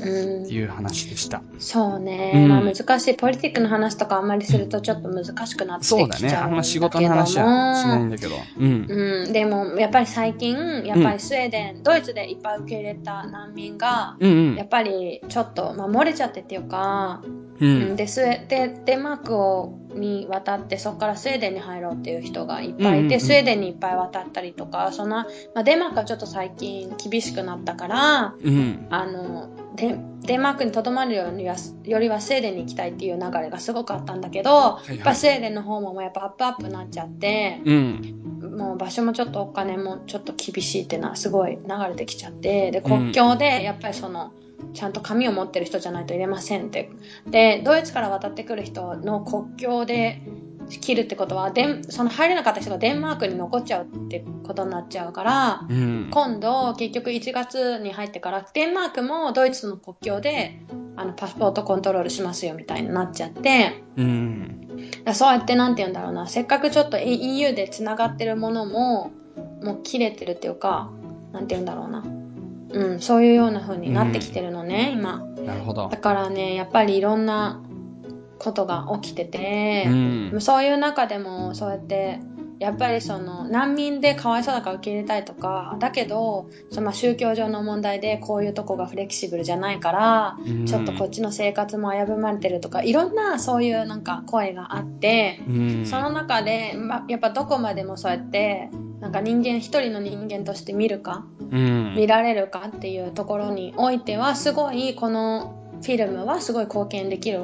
Speaker 2: うん
Speaker 1: っていう話でした。
Speaker 2: そうね。
Speaker 1: うん
Speaker 2: まあ難しい。ポリティックの話とかあんまりするとちょっと難しくなってきちゃうんだけども。
Speaker 1: そうだね。あんま仕事の話はしないんだけど。うん。
Speaker 2: うん、でもやっぱり最近やっぱりスウェーデン、ドイツでいっぱい受け入れた難民が
Speaker 1: うん
Speaker 2: やっぱりちょっと、まあ、漏れちゃってっていうか、
Speaker 1: うん。う
Speaker 2: うん
Speaker 1: ん。
Speaker 2: でスウェでデンマークをに渡ってそこからスウェーデンに入ろうっていう人がいっぱいいて、
Speaker 1: うんうんうん
Speaker 2: スウェーデンにいっぱい渡ったりとかそんな、まあ、デンマークはちょっと最近厳しくなったから
Speaker 1: うん。
Speaker 2: あのデデンマークにとどまるよりはよりはスウェーデンに行きたいっていう流れがすごくあったんだけど、
Speaker 1: いはい
Speaker 2: やっぱスウェーデンの方もやっぱアップアップになっちゃって。
Speaker 1: うん。
Speaker 2: もう場所もちょっとお金もちょっと厳しいっていうのはすごい流れてきちゃってで国境でやっぱりその、ちゃんと紙を持ってる人じゃないと入れませんってでドイツから渡ってくる人の国境で切るってことはデンその入れなかった人がデンマークに残っちゃうってことになっちゃうから
Speaker 1: うん。
Speaker 2: 今度結局1月に入ってからデンマークもドイツの国境であのパスポートコントロールしますよみたいになっちゃって。
Speaker 1: うん。
Speaker 2: だそうやってなんて言うんだろうなせっかくちょっと EU でつながってるものももう切れてるっていうかなんて言うんだろうなうんそういうような風になってきてるのね、今
Speaker 1: なるほど
Speaker 2: だ。からねやっぱりいろんなことが起きてて
Speaker 1: う、ん。
Speaker 2: そういう中でもそうやってやっぱりその難民でかわいそうだから受け入れたいとかだけどその宗教上の問題でこういうとこがフレキシブルじゃないから
Speaker 1: うん
Speaker 2: ちょっとこっちの生活も危ぶまれてるとかいろんなそういうなんか声があって
Speaker 1: うん。
Speaker 2: その中で、ま、やっぱどこまでもそうやってなんか人間一人の人間として見るか
Speaker 1: うん。
Speaker 2: 見られるかっていうところにおいてはすごいこのフィルムはすごい貢献できる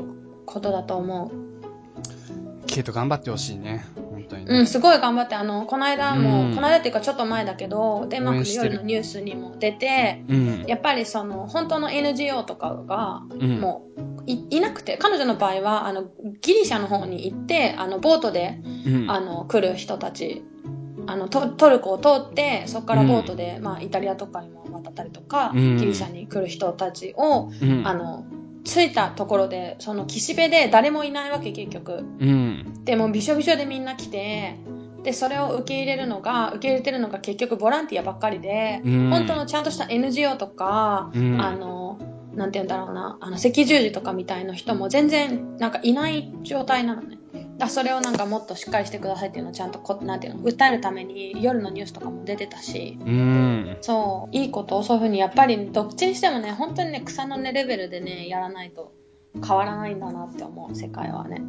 Speaker 2: ことだと思う。
Speaker 1: ケイト頑張ってほしいね。本当に
Speaker 2: うん、すごい頑張って、あの、この間も、
Speaker 1: うん
Speaker 2: この間っていうかちょっと前だけど、デンマークの夜のニュースにも出て、
Speaker 1: うん。
Speaker 2: やっぱりその、本当の NGO とかが、
Speaker 1: うん
Speaker 2: もうい、いなくて、彼女の場合は、あの、ギリシャの方に行って、あの、ボートで、
Speaker 1: うん。
Speaker 2: あの、来る人たち、あの、トトルコを通って、そこからボートで、まあ、イタリアとかにも渡ったりとか、
Speaker 1: うん
Speaker 2: ギリシャに来る人たちを、
Speaker 1: うん。
Speaker 2: あの、着いたところで、その岸辺で誰もいないわけ、結局。
Speaker 1: うん。
Speaker 2: でもびしょびしょでみんな来て、で、それを受け入れるのが、受け入れてるのが結局ボランティアばっかりで、
Speaker 1: うん
Speaker 2: 本当のちゃんとした NGO とか、
Speaker 1: うん
Speaker 2: あの、なんて言うんだろうな、あの、赤十字とかみたいな人も全然、なんかいない状態なのね。だからそれをなんかもっとしっかりしてくださいっていうのをちゃんとこ、なんていうの、訴えるために夜のニュースとかも出てたし、
Speaker 1: うん。
Speaker 2: そう、いいことをそういうふうに、やっぱりどっちにしてもね、本当にね、草の根レベルでね、やらないと変わらないんだなって思う、世界はね。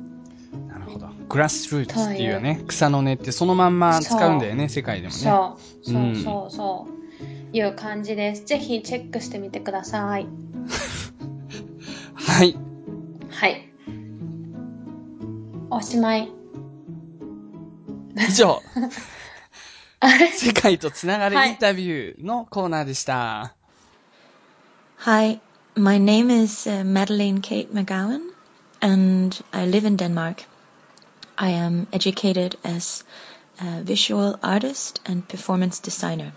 Speaker 1: なるほど。グラスルーツっていうね、草の根ってそのまんま使うんだよね、世界でもね。
Speaker 2: そう、そう
Speaker 1: うん
Speaker 2: そうそう、いう感じです。ぜひチェックしてみてください。
Speaker 1: はい。
Speaker 2: はい。おしまい。
Speaker 1: 以上、
Speaker 2: あれ
Speaker 1: 世界とつながる
Speaker 2: はい
Speaker 1: インタビューのコーナーでした。
Speaker 4: Hi, my name is uh, Madeleine Kate McGowan, and I live in Denmark. I am educated as a visual artist and performance designer.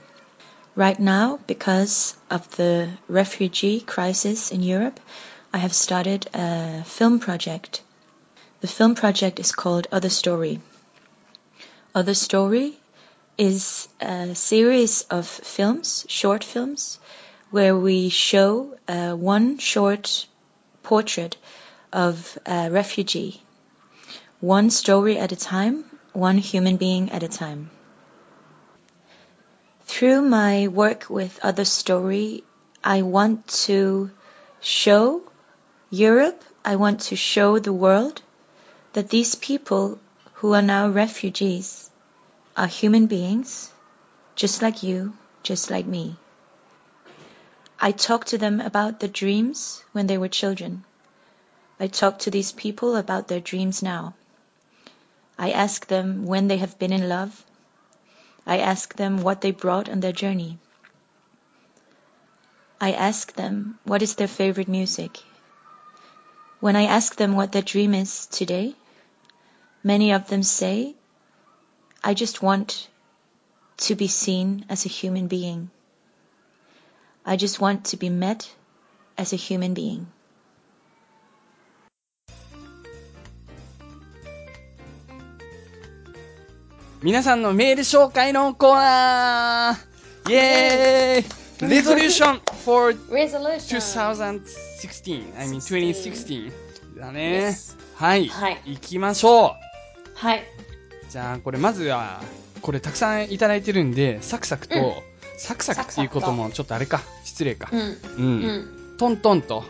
Speaker 4: Right now, because of the refugee crisis in Europe, I have started a film project. the film project is called Other Story. Other Story is a series of films, short films, where we show uh, one short portrait of a refugee, one story at a time, one human being at a time. Through my work with Other Story, I want to show Europe, I want to show the world that these people who are now refugees are human beings, just like you, just like me. I talk to them about their dreams when they were children. I talk to these people about their dreams now. I ask them when they have been in love. I ask them what they brought on their journey. I ask them what is their favorite music. When I ask them what their dream is today, many of them say, I just want to be seen as a human being. I just want to be met as a human being.
Speaker 1: 皆さんのメール紹介のコーナーイェーイ !Resolution for
Speaker 2: resolution。
Speaker 1: 2016 I mean 2016だね
Speaker 2: Yes。
Speaker 1: はい。
Speaker 2: はい
Speaker 1: 行きましょ
Speaker 2: はい。
Speaker 1: うじゃあ、これまずは、これたくさんいただいてるんで、サクサクと、
Speaker 2: うん
Speaker 1: サクサクっていうこともちょっとあれか、失礼か。
Speaker 2: うん。
Speaker 1: う。
Speaker 2: うんん。
Speaker 1: トントンと、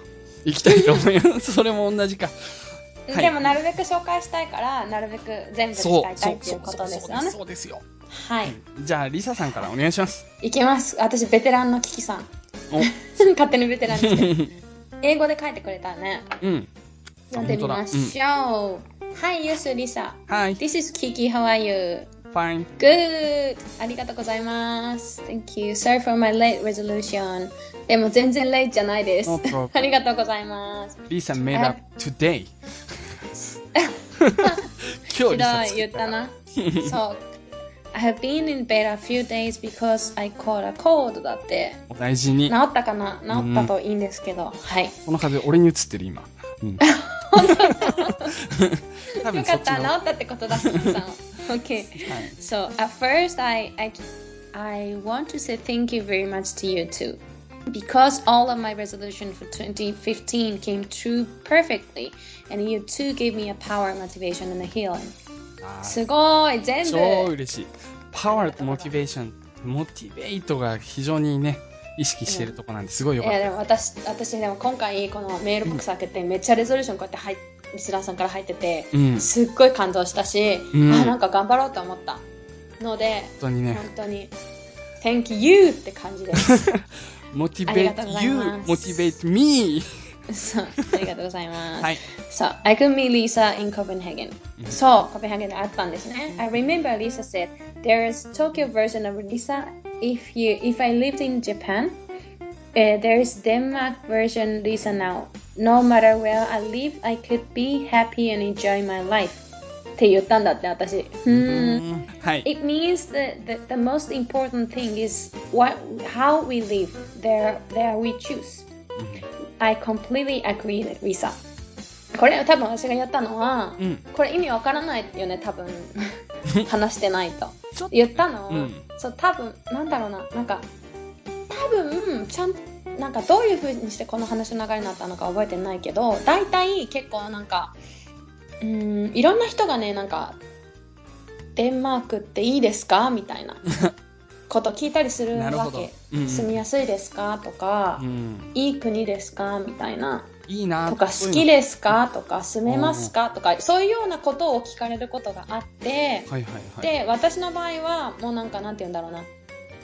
Speaker 1: 行きたいと思います。それも同じか。はい
Speaker 2: でも、なるべく紹介したいから、なるべく全部使い、た
Speaker 1: そ、
Speaker 2: いうっていうことですよね。
Speaker 1: そうですよ。
Speaker 2: はい。
Speaker 1: じゃあ、リサさんからお願いします。
Speaker 2: いきます。私、ベテランのキキさん。
Speaker 1: お、
Speaker 2: 勝手にベテランにして。英語で書いてくれたね。
Speaker 1: うん。
Speaker 2: 読んでみましょう。Hi, Yusu Lisa.
Speaker 1: はい。
Speaker 2: This is Kiki. How are you?
Speaker 1: fine.
Speaker 2: Good! ありがとうございます。Thank you. Sorry for my late resolution. でも全然 late じゃないです。
Speaker 1: No.
Speaker 2: ありがとうございます。
Speaker 1: リサ made up today. 今日リ
Speaker 2: ひどい
Speaker 1: サ作った
Speaker 2: 言ったな。そう。I have been in bed a few days because I caught a cold だって。
Speaker 1: お大事に
Speaker 2: 治。ったかな治ったといいんですけど。はい。
Speaker 1: この風俺に映ってる今。うん。多
Speaker 2: よ
Speaker 1: 分そっち
Speaker 2: かった。治
Speaker 1: の。
Speaker 2: ったってことだ、キキさん。okay. So at first, I, I, I want to say thank you very much to you too. Because all of my resolution for 2015 came true perfectly, and you too gave me a power, motivation, and a healing.
Speaker 1: あー
Speaker 2: すごい全部
Speaker 1: 超嬉しい。パワーとモチベーション、モチベートが非常にね、 意識してるとこなんですごいよ
Speaker 2: いやで
Speaker 1: かった。
Speaker 2: も私私でも今回このメールボックス開けてめっちゃレゾリューションこうやって入っリスナーさんから入ってて、
Speaker 1: うん。本
Speaker 2: すっごい感動したし、
Speaker 1: うん
Speaker 2: あなんか頑張ろうと思ったので
Speaker 1: 当にね
Speaker 2: 本、当に Thank you って感じです。
Speaker 1: モチベート
Speaker 2: ざい
Speaker 1: you,
Speaker 2: ます
Speaker 1: motivate me.
Speaker 2: そう、ありがとうございます。
Speaker 1: はい。
Speaker 2: そう、I could meet Lisa in Copenhagen. そう、コペンハーゲンであったんですね。I remember Lisa said, there's Tokyo version of Lisa if you if I lived in Japan. Uh, there is Denmark version Lisa now. No matter where I live, I could be happy and enjoy my life. って言ったんだって私。うーん。
Speaker 1: はい。
Speaker 2: It means that the, the most important thing is what how we live. There there we choose. I completely agree with Lisa. これ多分私がやったのは、
Speaker 1: うん。
Speaker 2: これ意味わからないよね多分。話してないと。言ったの？は、
Speaker 1: うん。
Speaker 2: そう多分なんだろうな。なんか多分ちゃんなんかどういう風にしてこの話の流れになったのか覚えてないけど大体結構なんかうーんいろんな人がねなんかデンマークっていいですか？みたいな こと聞いたりするわけ、
Speaker 1: うんうん。
Speaker 2: 住みやすいですか？とか、
Speaker 1: うん。
Speaker 2: いい国ですか？みたいな。い
Speaker 1: いな。
Speaker 2: とか好きですか？とか住めますか？とかそういうようなことを聞かれることがあって
Speaker 1: はいはいはい。
Speaker 2: で私の場合はもうなんかなんて言うんだろうな。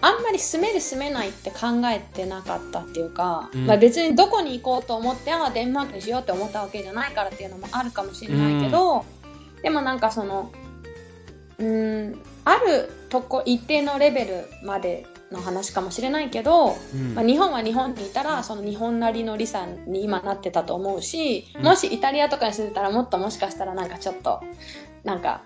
Speaker 2: あんまり住める住めないって考えてなかったっていうか、
Speaker 1: うん。
Speaker 2: まあ、別にどこに行こうと思ってああデンマークにしようって思ったわけじゃないからっていうのもあるかもしれないけど、でもなんかそのうーんあるとこ一定のレベルまでの話かもしれないけど、
Speaker 1: うん。
Speaker 2: まあ、日本は日本にいたらその日本なりのリサに今なってたと思うし、
Speaker 1: うん。
Speaker 2: もしイタリアとかに住んでたらもっともしかしたらなんかちょっとなんか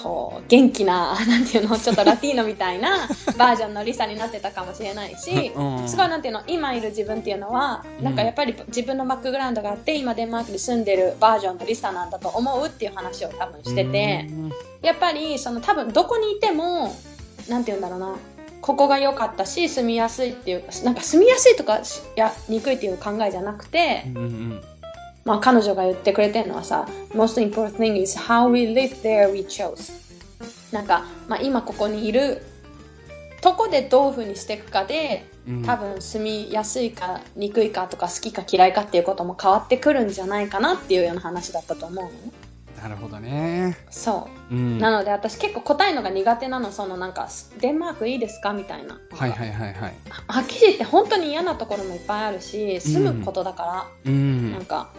Speaker 2: こう元気な なんていうのちょっとラティーノみたいな バージョンのリサになってたかもしれないし
Speaker 1: うん。
Speaker 2: すごいなんていうの今いる自分っていうのはなんかやっぱり自分のバックグラウンドがあって今デンマークに住んでるバージョンのリサなんだと思うっていう話を多分してて。
Speaker 1: うん。
Speaker 2: やっぱりその多分どこにいてもなんて言うんだろうなここが良かったし住みやすいっていうかなんか住みやすいとかしやにくいっていう考えじゃなくて、
Speaker 1: うんうん
Speaker 2: まあ彼女が言ってくれてるのはさ most important thing is how we live there we chose. なんか、まあ、今ここにいるとこでどういうふうにしていくかで
Speaker 1: うん。
Speaker 2: 多分住みやすいかにくいかとか好きか嫌いかっていうことも変わってくるんじゃないかなっていうような話だったと思うのね
Speaker 1: なるほどね。
Speaker 2: そう
Speaker 1: うん。
Speaker 2: なので私結構答えるのが苦手なのそのなんかデンマークいいですかみたいな
Speaker 1: はいはいはいはい。
Speaker 2: はっきり言って本当に嫌なところもいっぱいあるし住むことだから、
Speaker 1: うん
Speaker 2: なん。か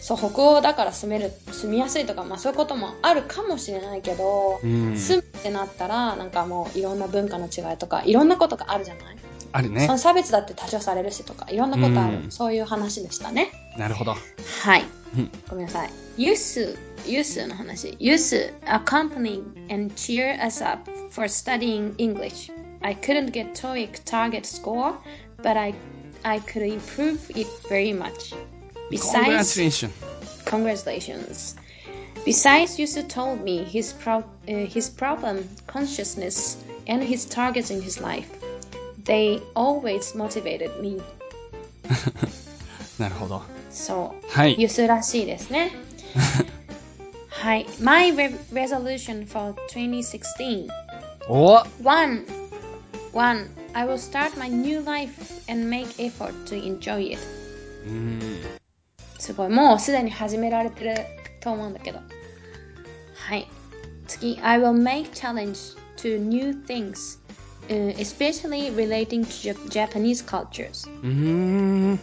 Speaker 2: そう北欧だから住める住みやすいとか、まあ、そういうこともあるかもしれないけど、
Speaker 1: うん。
Speaker 2: 住むってなったらなんかもういろんな文化の違いとかいろんなことがあるじゃない、
Speaker 1: あるね
Speaker 2: その。差別だって多少されるしとかいろんなことある、
Speaker 1: うん
Speaker 2: そういう話でしたね
Speaker 1: なるほど。
Speaker 2: はい
Speaker 1: うん。
Speaker 2: ごめんなさい。ユス、ユスの話。ユス accompany and cheer us up for studying English. I couldn't get TOEIC target score, but I, I could improve it very much. Besides,
Speaker 1: Congratulations.
Speaker 2: congratulations. Besides, Yusu told me his, pro- uh, his problem consciousness and his targets in his life. They always motivated me.
Speaker 1: なるほど。
Speaker 2: そう。
Speaker 1: はい。
Speaker 2: ユスらしいですね。はい。My re- resolution for 2016.
Speaker 1: お
Speaker 2: One. One. I will start my new life and make effort to enjoy it.
Speaker 1: うん。
Speaker 2: すごい。もうすでに始められてると思うんだけど。はい。次。I will make challenge to new things, uh, especially relating to Jap- Japanese cultures.
Speaker 1: うーん。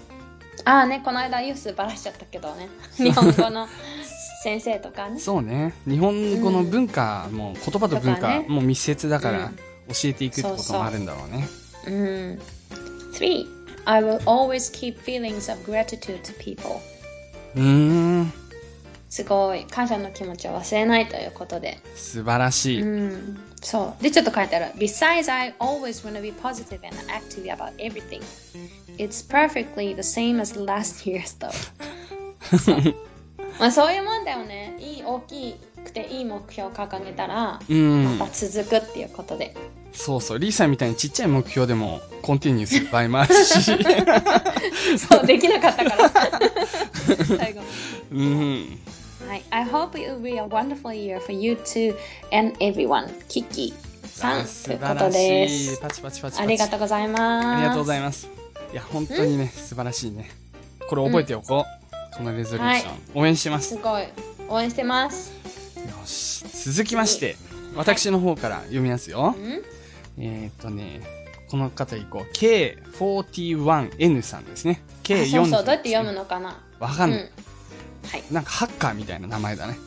Speaker 2: ああね、この間ユースばらしちゃったけどね。日本語の先生とかね。
Speaker 1: そうね。日本語の文化も、言葉と文化も密接だから
Speaker 2: うん、
Speaker 1: 教えていくってこともあるんだろうね。
Speaker 2: Mm. Three, I will always keep feelings of gratitude to people.
Speaker 1: うーん。
Speaker 2: すごい感謝の気持ちを忘れないということで。
Speaker 1: 素晴らしい。
Speaker 2: うん。そう。で、ちょっと書いてある。Besides, I always want to be positive and active about everything. It's perfectly the same as last year's though. そうまあそういうもんだよね。いい、大きくていい目標を掲げたら、
Speaker 1: うん
Speaker 2: ま。た続くっていうことで。
Speaker 1: そうそう。リーさんみたいにちっちゃい目標でもコンティニューする場合もあるし。
Speaker 2: そう、できなかったから。最後。
Speaker 1: うん。
Speaker 2: はい。I hope it will be a wonderful year for you too and everyone. キキさんと
Speaker 1: 素
Speaker 2: いうことで。す。
Speaker 1: パチパチパチ。
Speaker 2: ありがとうございます。
Speaker 1: ありがとうございます。いや、本当にね、素晴らしいね。これ覚えておこう。このレゾリューション。
Speaker 2: はい
Speaker 1: 応援してます。よ
Speaker 2: すごい。応援してます。
Speaker 1: し。続きまして、私の方から読みますよ
Speaker 2: う。ん
Speaker 1: えーっとね、ここの方行こう。K41N さんですね。
Speaker 2: あ
Speaker 1: K41。
Speaker 2: そうそう、どうやって読むのかな
Speaker 1: わかんない。
Speaker 2: うんはい。
Speaker 1: なんかハッカーみたいな名前だね。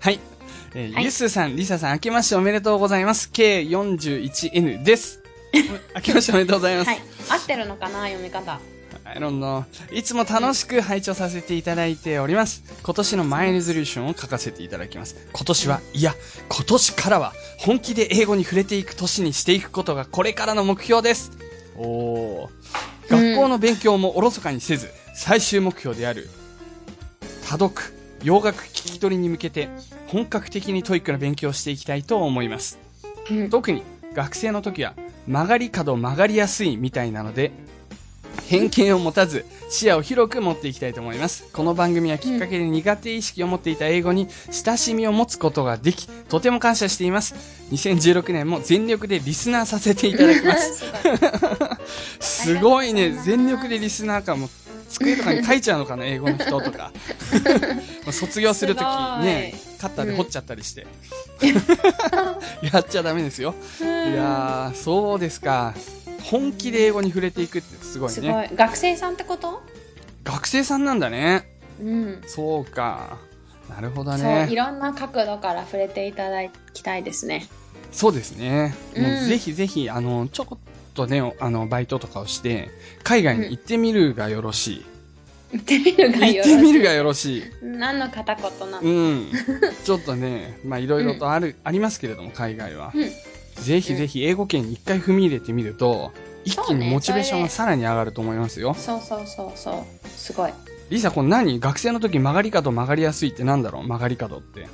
Speaker 1: はい。えー
Speaker 2: はい
Speaker 1: ゆすさん、りささん、明けましておめでとうございます。K41N です。明けましておめでとうございます。
Speaker 2: はい。合ってるのかな読み方。
Speaker 1: I don't know. いつも楽しく拝聴させていただいております。今年の my resolution を書かせていただきます。今年は、いや、今年からは本気で英語に触れていく年にしていくことがこれからの目標です。おー。学校の勉強もおろそかにせず、最終目標である、多読、洋楽聞き取りに向けて、本格的に TOEIC の勉強をしていきたいと思います。
Speaker 2: うん。
Speaker 1: 特に学生の時は曲がり角曲がりやすいみたいなので、偏見を持たず視野を広く持っていきたいと思います。この番組はきっかけで苦手意識を持っていた英語に親しみを持つことができ、とても感謝しています。2016年も全力でリスナーさせていただきます。
Speaker 2: すごい。
Speaker 1: ね全力でリスナーかも。机とかに書いちゃうのかな、英語の人とか。卒業するときね、カッターで掘っちゃったりして。やっちゃダメですよ。いやー、そうですか。本気で英語に触れていくってすごいね。
Speaker 2: すごい。学生さんってこと？
Speaker 1: 学生さんなんだね。
Speaker 2: うん。
Speaker 1: そうか。なるほど
Speaker 2: そう、い
Speaker 1: ね。
Speaker 2: ろんな角度から触れていただきたいですね。
Speaker 1: そうですね。もう
Speaker 2: うん
Speaker 1: ぜひぜひ、あの、ちょこっとね、あの、バイトとかをして、海外に行ってみるがよろしい。
Speaker 2: 行ってみるが
Speaker 1: 行
Speaker 2: よろしい。
Speaker 1: ってみるがよろしい。
Speaker 2: 何の片言な
Speaker 1: う
Speaker 2: の
Speaker 1: ん。ちょっとね、まあいろいろとある、ありますけれども、海外は。
Speaker 2: うん。
Speaker 1: ぜひぜひ英語圏に一回踏み入れてみると、一気にモチベーションがさらに上がると思いますよ。
Speaker 2: そうそうそうそう。すごい。
Speaker 1: リサ、これ何学生の時曲がり角曲がりやすいってなんだろう？曲がり角って。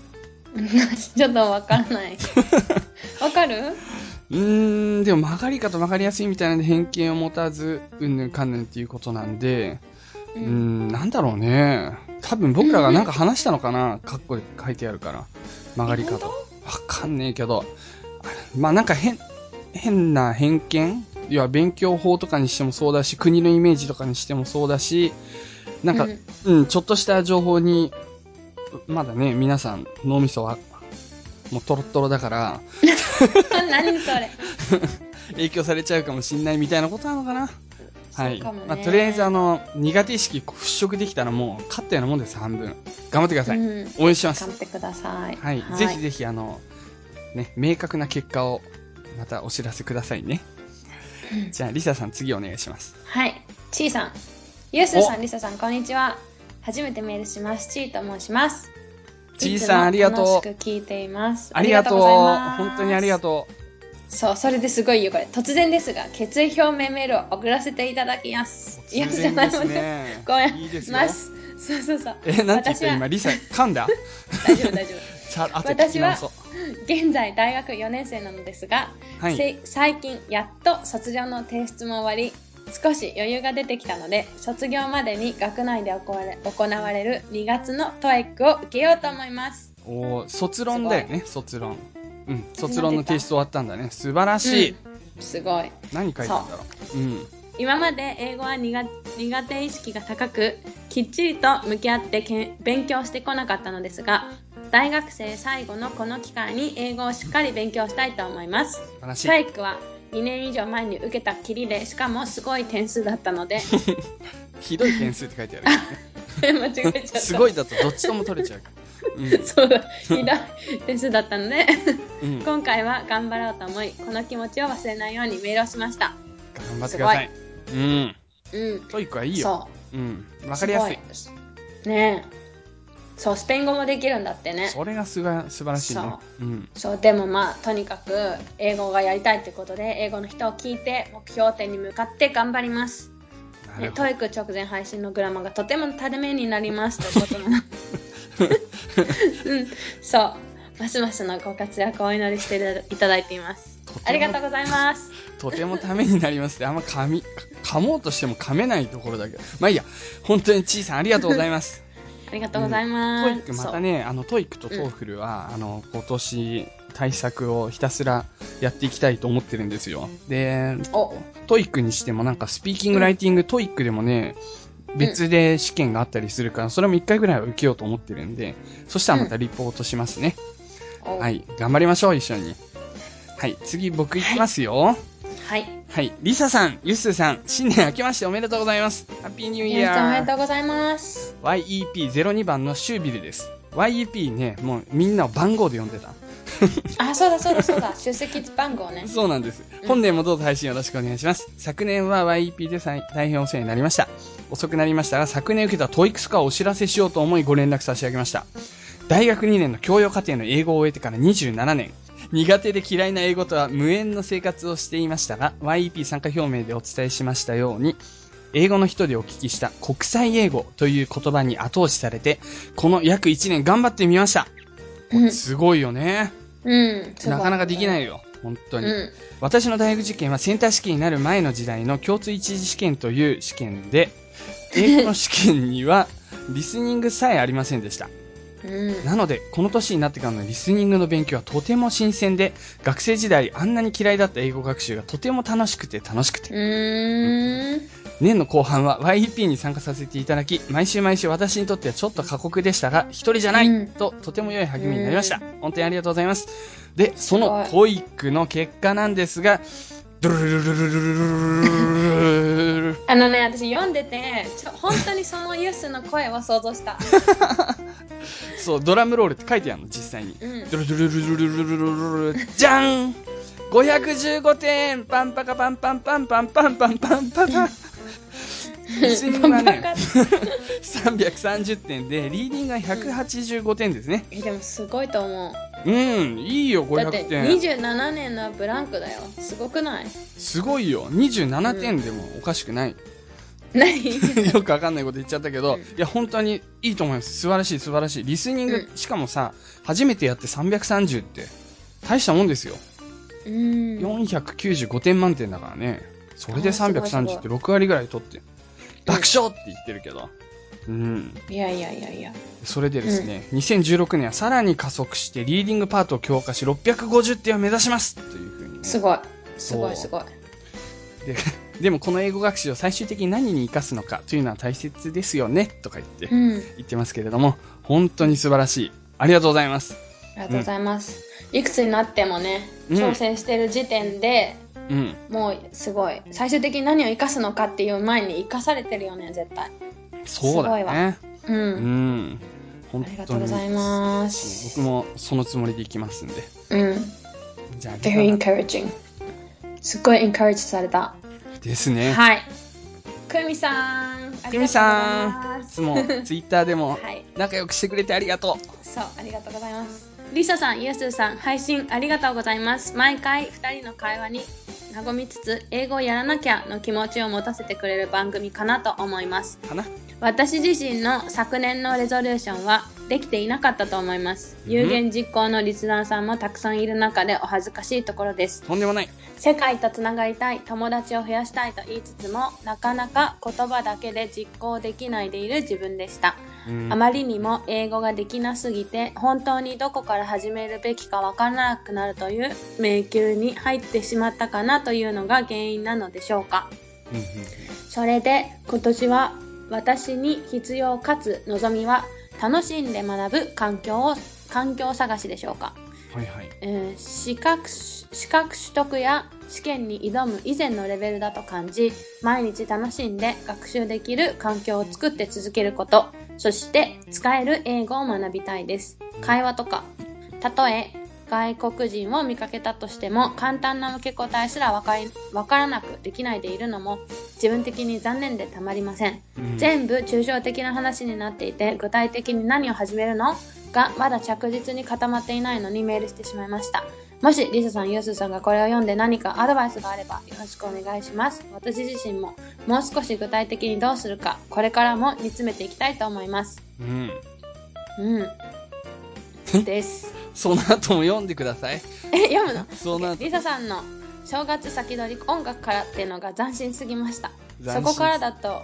Speaker 2: ちょっとわからない。わかる？
Speaker 1: うーん、でも曲がり角曲がりやすいみたいなんで偏見を持たず、うんぬんかんぬんっていうことなんで、うーん、なんだろうね。多分僕らがなんか話したのかな？カッコで書いてあるから。曲がり角。わかんねえけど。あまあなんか変、変な偏見？要は勉強法とかにしてもそうだし、国のイメージとかにしてもそうだし、なんか、
Speaker 2: うん
Speaker 1: うん、ちょっとした情報に、まだね、皆さん脳みそは、もうトロットロだから、
Speaker 2: 何それ。
Speaker 1: 影響されちゃうかもしんないみたいなことなのかなはい。まあ、とりあえずあの、苦手意識払拭できたらもう、勝ったようなもんです、半分。頑張ってください。
Speaker 2: うん。
Speaker 1: 応援します
Speaker 2: 頑。張ってください。
Speaker 1: はい。ぜひぜひあの、ね、明確な結果を、またお知らせくださいね。じゃあ、リサさん次お願いします。
Speaker 2: はい。ちーさん。ゆうすーさ
Speaker 1: お
Speaker 2: ん、りささん、こんにちは。初めてメールします。ちーと申します。
Speaker 1: ちーさんありがとう
Speaker 2: 楽しく聞いています。
Speaker 1: ありがとう。本当にありがと
Speaker 2: そう、それですごいよ、これ。突然ですが、決意表明メールを送らせていただきます。
Speaker 1: う。突然ですね。
Speaker 2: ごめん
Speaker 1: いいですよ。
Speaker 2: ます。そうそうそう。
Speaker 1: え、なんて言った
Speaker 2: 私は
Speaker 1: 今、リサ、噛んだ
Speaker 2: 大丈夫、大丈夫。
Speaker 1: さあ、あと聞き直そう。
Speaker 2: 現在大学4年生なのですが、
Speaker 1: はい。
Speaker 2: せ最近やっと卒業の提出も終わり少し余裕が出てきたので卒業までに学内で行われ行われる2月の TOEIC を受けようと思います
Speaker 1: おー卒論だよね、卒論。うん、卒論の提出終わったんだね。素晴らしい。
Speaker 2: うんすごい
Speaker 1: 何書いたんだろう。うん。
Speaker 2: 今まで英語は苦苦手意識が高くきっちりと向き合ってけ勉強してこなかったのですが大学生最後のこの機会に英語をしっかり勉強したいと思います
Speaker 1: 素晴らしい。
Speaker 2: TOEIC は2年以上前に受けたきりでしかもすごい点数だったので
Speaker 1: ひどい点数って書いてある、
Speaker 2: 間違えちゃった
Speaker 1: ね。すごいだとどっちとも取れちゃう。うん。
Speaker 2: そうだひどい点数だったので
Speaker 1: うん。
Speaker 2: 今回は頑張ろうと思いこの気持ちを忘れないようにメールをしました
Speaker 1: 頑張ってください。うん。
Speaker 2: うん
Speaker 1: TOEIC はいいよ。
Speaker 2: そ
Speaker 1: うん。
Speaker 2: う
Speaker 1: わかりやすい。
Speaker 2: すごいねえそうスペイン語もできるんだってね
Speaker 1: それがすが素晴らしいね
Speaker 2: そ。
Speaker 1: うん。
Speaker 2: そうでもまあとにかく英語がやりたいってことで英語の人を聞いて目標点に向かって頑張りますね、
Speaker 1: なるほど。
Speaker 2: TOEIC 直前配信のグラマーがとてもためになりますということなの うんそうますますのご活躍をお祈りしていただいていますありがとうございます
Speaker 1: とてもためになりますって、あんま噛み、噛もうとしても噛めないところだけど。まあいいや。本当にちいさんありがとうございます。
Speaker 2: ありがとうございます、
Speaker 1: トイックまたね、あの、 TOEIC と TOEFL は、あの、今年対策をひたすらやっていきたいと思ってるんですよ。で、TOEIC にしてもなんかスピーキング、ライティング、 TOEIC でもね、別で試験があったりするから、それも一回ぐらいは受けようと思ってるんで、そしたらまたリポートしますね。はい。頑張りましょう、一緒に。はい、次僕いきますよ。
Speaker 2: はい。
Speaker 1: はい。リサさん、ユッスーさん、新年明けましておめでとうございます。ハッピーニューイ
Speaker 2: 皆さんおめ
Speaker 1: ヤー。
Speaker 2: でとうございます。
Speaker 1: YEP02 番のシュービルです。YEP ね、もうみんなを番号で呼んでた。
Speaker 2: あ、そうだそうだそうだ。出席番号ね。
Speaker 1: そうなんです。
Speaker 2: うん
Speaker 1: 本年もどうぞ配信よろしくお願いします。昨年は YEP で大大変お世話になりました。遅くなりましたが、昨年受けた TOEIC スコアをお知らせしようと思いご連絡差し上げました。大学2年の教養課程の英語を終えてから27年。苦手で嫌いな英語とは無縁の生活をしていましたが、YEP 参加表明でお伝えしましたように、英語の人でお聞きした国際英語という言葉に後押しされて、この約1年頑張ってみました。
Speaker 2: うん。
Speaker 1: すごいよね。
Speaker 2: うん。
Speaker 1: なかなかできないいよ。本当に。
Speaker 2: うん。
Speaker 1: 私の大学受験はセンター試験になる前の時代の共通一次試験という試験で、英語の試験にはリスニングさえありませんでした。
Speaker 2: うん。
Speaker 1: なので、この年になってからのリスニングの勉強はとても新鮮で、学生時代あんなに嫌いだった英語学習がとても楽しくて楽しくて、
Speaker 2: うーん。
Speaker 1: 年の後半は YEP に参加させていただき、毎週毎週私にとってはちょっと過酷でしたが、一人じゃない、
Speaker 2: うん
Speaker 1: ととても良い励みになりました。本当にありがとうございます。で、その
Speaker 2: す
Speaker 1: TOEIC の結果なんですが、ドゥルルルルルルル
Speaker 2: あのね、私読んでて、ちょ本当にそのユースの声を想像した。
Speaker 1: そう、ドラムロールって書いてあるの、実際に。
Speaker 2: うん。
Speaker 1: ドルルルルルルルルルルルルじゃん !515 点パンパカパンパンパンパンパンパンパンパンパンリスニングはね、330点で、リーディングが185点ですね。
Speaker 2: え、でもすごいと思う。
Speaker 1: うん、いいよ、
Speaker 2: だって
Speaker 1: 500点。
Speaker 2: 27年のブランクだよ。すごくない？
Speaker 1: すごいよ。27点でもおかしくない。
Speaker 2: 何？
Speaker 1: よくわかんないこと言っちゃったけど、
Speaker 2: うん
Speaker 1: いや、本当にいいと思います。素晴らしい、素晴らしい。リスニング、
Speaker 2: う
Speaker 1: しかもさ、初めてやって330って、大したもんですよ。
Speaker 2: うん。
Speaker 1: 495点満点だからね。それで
Speaker 2: あーすごいすごい
Speaker 1: 330って6割ぐらい取って、爆笑って言ってるけど。うん。
Speaker 2: いやいやいやいや。
Speaker 1: それでですね、2016年はさらに加速して、リーディングパートを強化し、650点を目指しますというふうにね。
Speaker 2: すごい。すごいすごい。
Speaker 1: で でもこの英語学習を最終的に何に活かすのかというのは大切ですよね、とか言って、
Speaker 2: うん。
Speaker 1: 言ってますけれども、本当に素晴らしい。ありがとうございます。
Speaker 2: ありがとうございます。いくつになってもね、
Speaker 1: うん
Speaker 2: 挑戦してる時点で、
Speaker 1: うん。
Speaker 2: もうすごい。最終的に何を生かすのかっていう前に生かされてるよね、絶対。
Speaker 1: そうだよね。
Speaker 2: う。
Speaker 1: うんん。本
Speaker 2: ありがと。うございます。
Speaker 1: 僕もそのつもりでいきますんで。
Speaker 2: うん。
Speaker 1: じゃあ、
Speaker 2: very encouraging. すっごい encourage された。
Speaker 1: ですね。
Speaker 2: はい。くみさん。あ
Speaker 1: きみさん、いつも ツイッターでも
Speaker 2: はい。
Speaker 1: 仲良くしてくれてありがと
Speaker 2: そう、ありがとうございます。リサさん、ユースーさん、配信ありがとうございます。毎回2人の会話に和みつつ、英語をやらなきゃの気持ちを持たせてくれる番組かなと思います。
Speaker 1: う。かな？
Speaker 2: 私自身の昨年のレゾリューションはできていなかったと思います。
Speaker 1: うん
Speaker 2: 有言実行のリスナーさんもたくさんいる中でお恥ずかしいところです。
Speaker 1: とんでもない。
Speaker 2: 世界とつながりたい友達を増やしたいと言いつつもなかなか言葉だけで実行できないでいる自分でした、
Speaker 1: うん
Speaker 2: あまりにも英語ができなすぎて本当にどこから始めるべきかわからなくなるという迷宮に入ってしまったかなというのが原因なのでしょうか？それで今年は私に必要かつ望みは楽しんで学ぶ環境を環境探しでしょうか？
Speaker 1: はいはい。
Speaker 2: えー資格資格取得や試験に挑む以前のレベルだと感じ毎日楽しんで学習できる環境を作って続けることそして使える英語を学びたいです。会話とかたとえ外国人を見かけたとしても簡単な受け答えすらわかりわからなくできないでいるのも自分的に残念でたまりません。
Speaker 1: うん。
Speaker 2: 全部抽象的な話になっていて具体的に何を始めるの？がまだ着実に固まっていないのにメールしてしまいました。もしリサさん、ユースさんがこれを読んで何かアドバイスがあればよろしくお願いします。私自身ももう少し具体的にどうするかこれからも煮詰めていきたいと思います。
Speaker 1: うん。
Speaker 2: うん。です
Speaker 1: その後も読んでください。
Speaker 2: え 読むの？
Speaker 1: その後。
Speaker 2: リサさんの正月先取り音楽からっていうのが斬新すぎました。そこからだと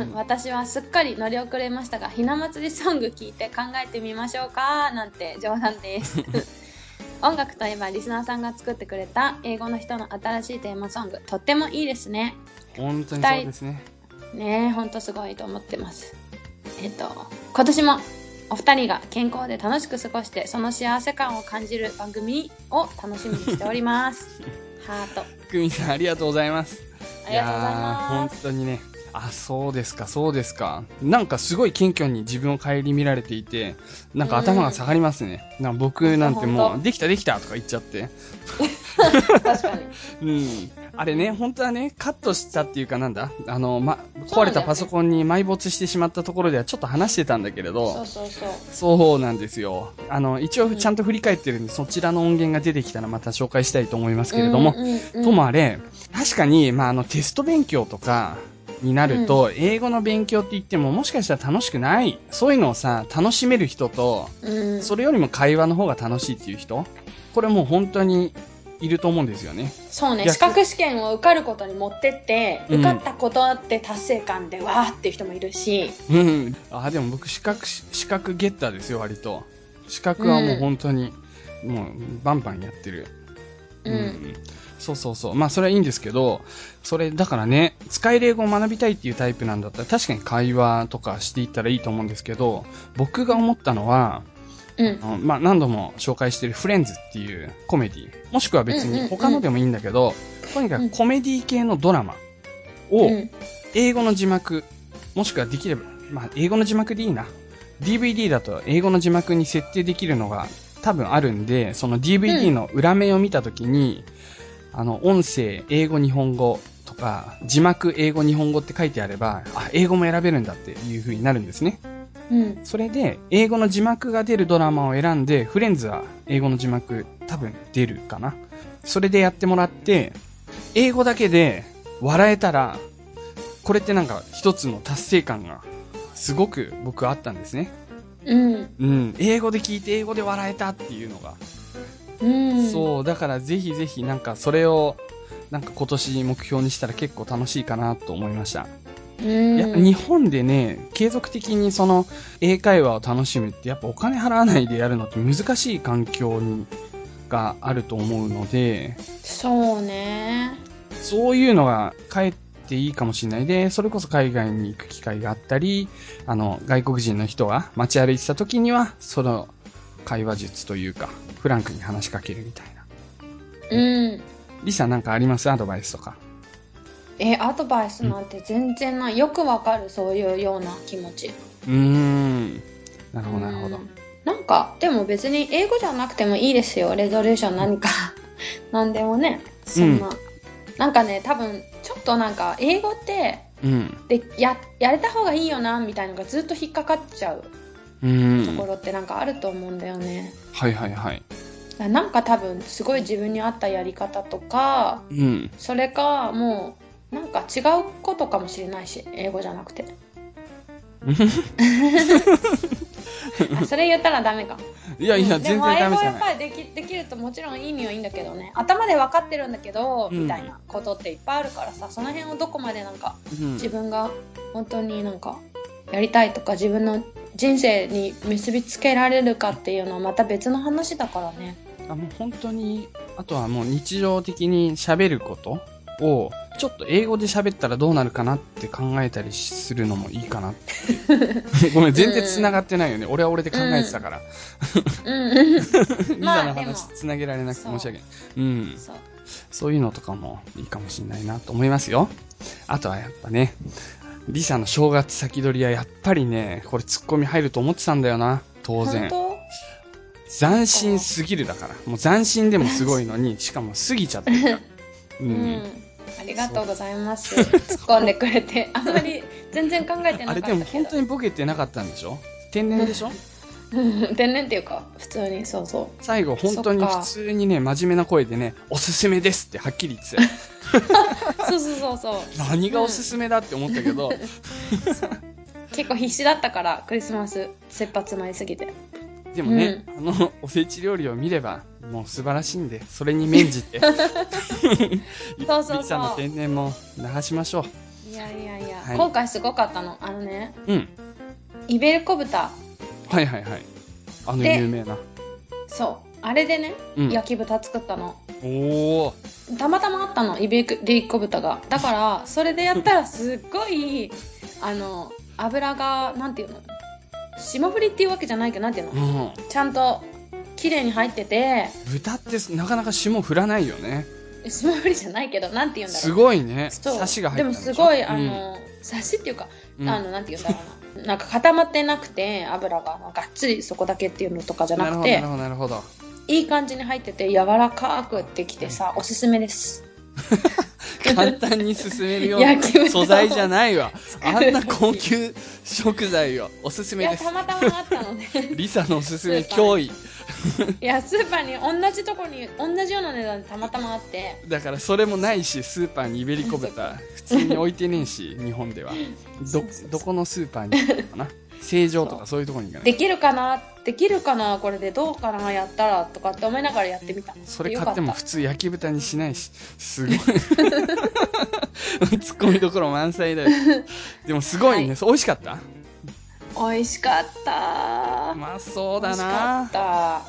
Speaker 1: うん
Speaker 2: 私はすっかり乗り遅れましたがひな祭りソング聞いて考えてみましょうかなんて冗談です。音楽といえばリスナーさんが作ってくれた英語の人の新しいテーマソングとってもいいですね。
Speaker 1: 本当にそうですね。
Speaker 2: ねえほんとすごいと思ってます。えっと今年もお二人が健康で楽しく過ごしてその幸せ感を感じる番組を楽しみにしております ハート
Speaker 1: くみさん、ありがとうございます。
Speaker 2: ありがとうございま
Speaker 1: 本
Speaker 2: す
Speaker 1: 当にね。あ、そうですか、そうですか。なんかすごい謙虚に自分を顧みられていて、なんか頭が下がりますね。なんか僕なんてもう、できたできたとか言っちゃって。
Speaker 2: 確かに
Speaker 1: うん。あれね、本当はね、カットしたっていうかなんだあの、ま、壊れたパソコンに埋没してしまったところではちょっと話してたんだけれど、
Speaker 2: そうそうそう
Speaker 1: そうなんですよ。あの、一応ちゃんと振り返ってるんで、そちらの音源が出てきたらまた紹介したいと思いますけれども、
Speaker 2: うんうんうん
Speaker 1: ともあれ、確かに、まあ、あの、テスト勉強とかになると、英語の勉強って言っても、もしかしたら楽しくない。そういうのをさ、楽しめる人と、
Speaker 2: うん
Speaker 1: それよりも会話の方が楽しいっていう人、これもう本当にいると思うんですよね。
Speaker 2: そうね
Speaker 1: 逆
Speaker 2: 資格試験を受かることに持ってって、
Speaker 1: うん
Speaker 2: 受かったことあって達成感でわーっていう人もいるし
Speaker 1: うん。あ、でも僕、資格、資格ゲッターですよ、割と。資格はもう本当に、もう、バンバンやってる。
Speaker 2: うん、
Speaker 1: そうそうそう。まあ、それはいいんですけど、それ、だからね、使える英語を学びたいっていうタイプなんだったら、確かに会話とかしていったらいいと思うんですけど、僕が思ったのは、
Speaker 2: うん。
Speaker 1: あのまあ、何度も紹介してるフレンズっていうコメディ、もしくは別
Speaker 2: うんうんうん
Speaker 1: に他のでもいいんだけど、とにかくコメディ系のドラマを
Speaker 2: うん。
Speaker 1: 英語の字幕、もしくはできれば、まあ、英語の字幕でいいな。DVD だと英語の字幕に設定できるのが多分あるんで、その DVD の裏面を見たときに、あの、音声、英語、日本語とか、字幕、英語、日本語って書いてあれば、あ、英語も選べるんだっていう風になるんですね。
Speaker 2: うん
Speaker 1: それで、英語の字幕が出るドラマを選んで、フレンズは英語の字幕多分出るかな。それでやってもらって、英語だけで笑えたら、これってなんか一つの達成感がすごく僕はあったんですね。
Speaker 2: うん
Speaker 1: うん。英語で聞いて英語で笑えたっていうのが。
Speaker 2: うん
Speaker 1: そう。だからぜひぜひなんかそれをなんか今年目標にしたら結構楽しいかなと思いました。
Speaker 2: うん。
Speaker 1: やっぱ日本でね、継続的にその英会話を楽しむってやっぱお金払わないでやるのって難しい環境にがあると思うので、
Speaker 2: そうね。
Speaker 1: そういうのがかえっていいかもしれない。で、それこそ海外に行く機会があったり、あの、外国人の人が街歩いてた時には、その会話術というか、フランクに話しかけるみたいな。
Speaker 2: うん。
Speaker 1: リサなんかあります？アドバイスとか。
Speaker 2: えアドバイスなんて全然ないよくわかるそういうような気持ち
Speaker 1: うーん。なるほど、なるほど
Speaker 2: う。んなんかでも別に英語じゃなくてもいいですよレゾリューション何か 何でもねそんな、なんかね多分ちょっとなんか英語って
Speaker 1: うん。
Speaker 2: でややれた方がいいよなみたいなのがずっと引っかかっちゃう
Speaker 1: う。
Speaker 2: ところってなんかあると思うんだよね、
Speaker 1: はいはいはい。
Speaker 2: だからなんか多分すごい自分に合ったやり方とか
Speaker 1: うん。
Speaker 2: それかもうなんか違うことかもしれないし英語じゃなくて。あそれ言ったらダメか。
Speaker 1: いやいや、
Speaker 2: うん。
Speaker 1: 全然ダメじゃない。
Speaker 2: でも英語やっぱりできできるともちろんいいにはいいんだけどね。頭で分かってるんだけど、
Speaker 1: うん
Speaker 2: みたいなことっていっぱいあるからさその辺をどこまでなん。か
Speaker 1: うん。
Speaker 2: 自分が本当になんかやりたいとか自分の人生に結びつけられるかっていうのはまた別の話だからね。
Speaker 1: あもう本当に、あとはもう日常的に喋ることを、ちょっと英語で喋ったらどうなるかなって考えたりするのもいいかなって。ごめん、全然繋がってないよね。俺は俺で考えてたから。
Speaker 2: うん
Speaker 1: リザの話繋げられなくて申し訳ない。うん。
Speaker 2: そう
Speaker 1: そういうのとかもいいかもしれないなと思いますよ。あとはやっぱね、リサの正月先取りはやっぱりね、これツッコミ入ると思ってたんだよな。当然。斬新すぎるだから。もう斬新でもすごいのに、しかも過ぎちゃってるから。う
Speaker 2: うんりがとうございます。突っ込んでくれて。あんまり全然考えてなかった
Speaker 1: あれでも本当にボケてなかったんでしょ？天然でしょ？
Speaker 2: うん。天然っていうか普通に。そうそう。
Speaker 1: 最後本当に普通にね、真面目な声でね、おすすめですってはっきり言って。たよ。
Speaker 2: そうそうそうそう。
Speaker 1: 何がおすすめだって思ったけど、
Speaker 2: 結構必死だったからクリスマス切羽詰まりすぎて
Speaker 1: でもね、あの、おせち料理を見れば、もう素晴らしいんで、それに免じて、
Speaker 2: そうそうそう
Speaker 1: リサの天然も流しましょ
Speaker 2: いやいやいや、
Speaker 1: はい
Speaker 2: 今回すごかったのあのね
Speaker 1: う。うん。
Speaker 2: イベルコ豚
Speaker 1: はいはいはい。あの
Speaker 2: で
Speaker 1: 有名な。
Speaker 2: そうあれでね、
Speaker 1: うん
Speaker 2: 焼き豚作ったの
Speaker 1: おー。
Speaker 2: たまたまあったのイベリコ豚がだからそれでやったらすっごいあの油がなんていうの？霜降りっていうわけじゃないけど、なんていうの
Speaker 1: うん。
Speaker 2: ちゃんと綺麗に入ってて、
Speaker 1: 豚ってなかなか霜降らないよね。
Speaker 2: 霜降りじゃないけど、なんて言うんだろう。
Speaker 1: すごいね。サシが入って
Speaker 2: でもすごい、あ、の、サシっていうか、
Speaker 1: うん
Speaker 2: あの、なんて言うんだろうな。なんか固まってなくて、油ががっつりそこだけっていうのとかじゃ
Speaker 1: な
Speaker 2: くて
Speaker 1: なる、ほど、なるほど。
Speaker 2: いい感じに入ってて、柔らかくできてさ、おすすめです。
Speaker 1: 簡単に進めるような素材じゃないわ。あんな高級食材をおすすめです
Speaker 2: た。またまあったので。
Speaker 1: リサのおすすめ脅威。
Speaker 2: いや、スーパーに同じとこに、同じような値段でたまたまあって、
Speaker 1: だからそれもないし、スーパーにイベリコ豚、普通に置いてねえし、日本では。ど、どこのスーパーにかな？成城とかそういうところに行かない。
Speaker 2: できるかな？できるかな？これでどうかな？やったらとかって思いながらやってみた。
Speaker 1: それ買っても普通焼き豚にしないし、すごい。ツッコミどころ満載だよ。でもすごいね。
Speaker 2: はい
Speaker 1: 美味しかった？
Speaker 2: 美味しかった。
Speaker 1: うまそうだ
Speaker 2: 美味しか
Speaker 1: な
Speaker 2: った。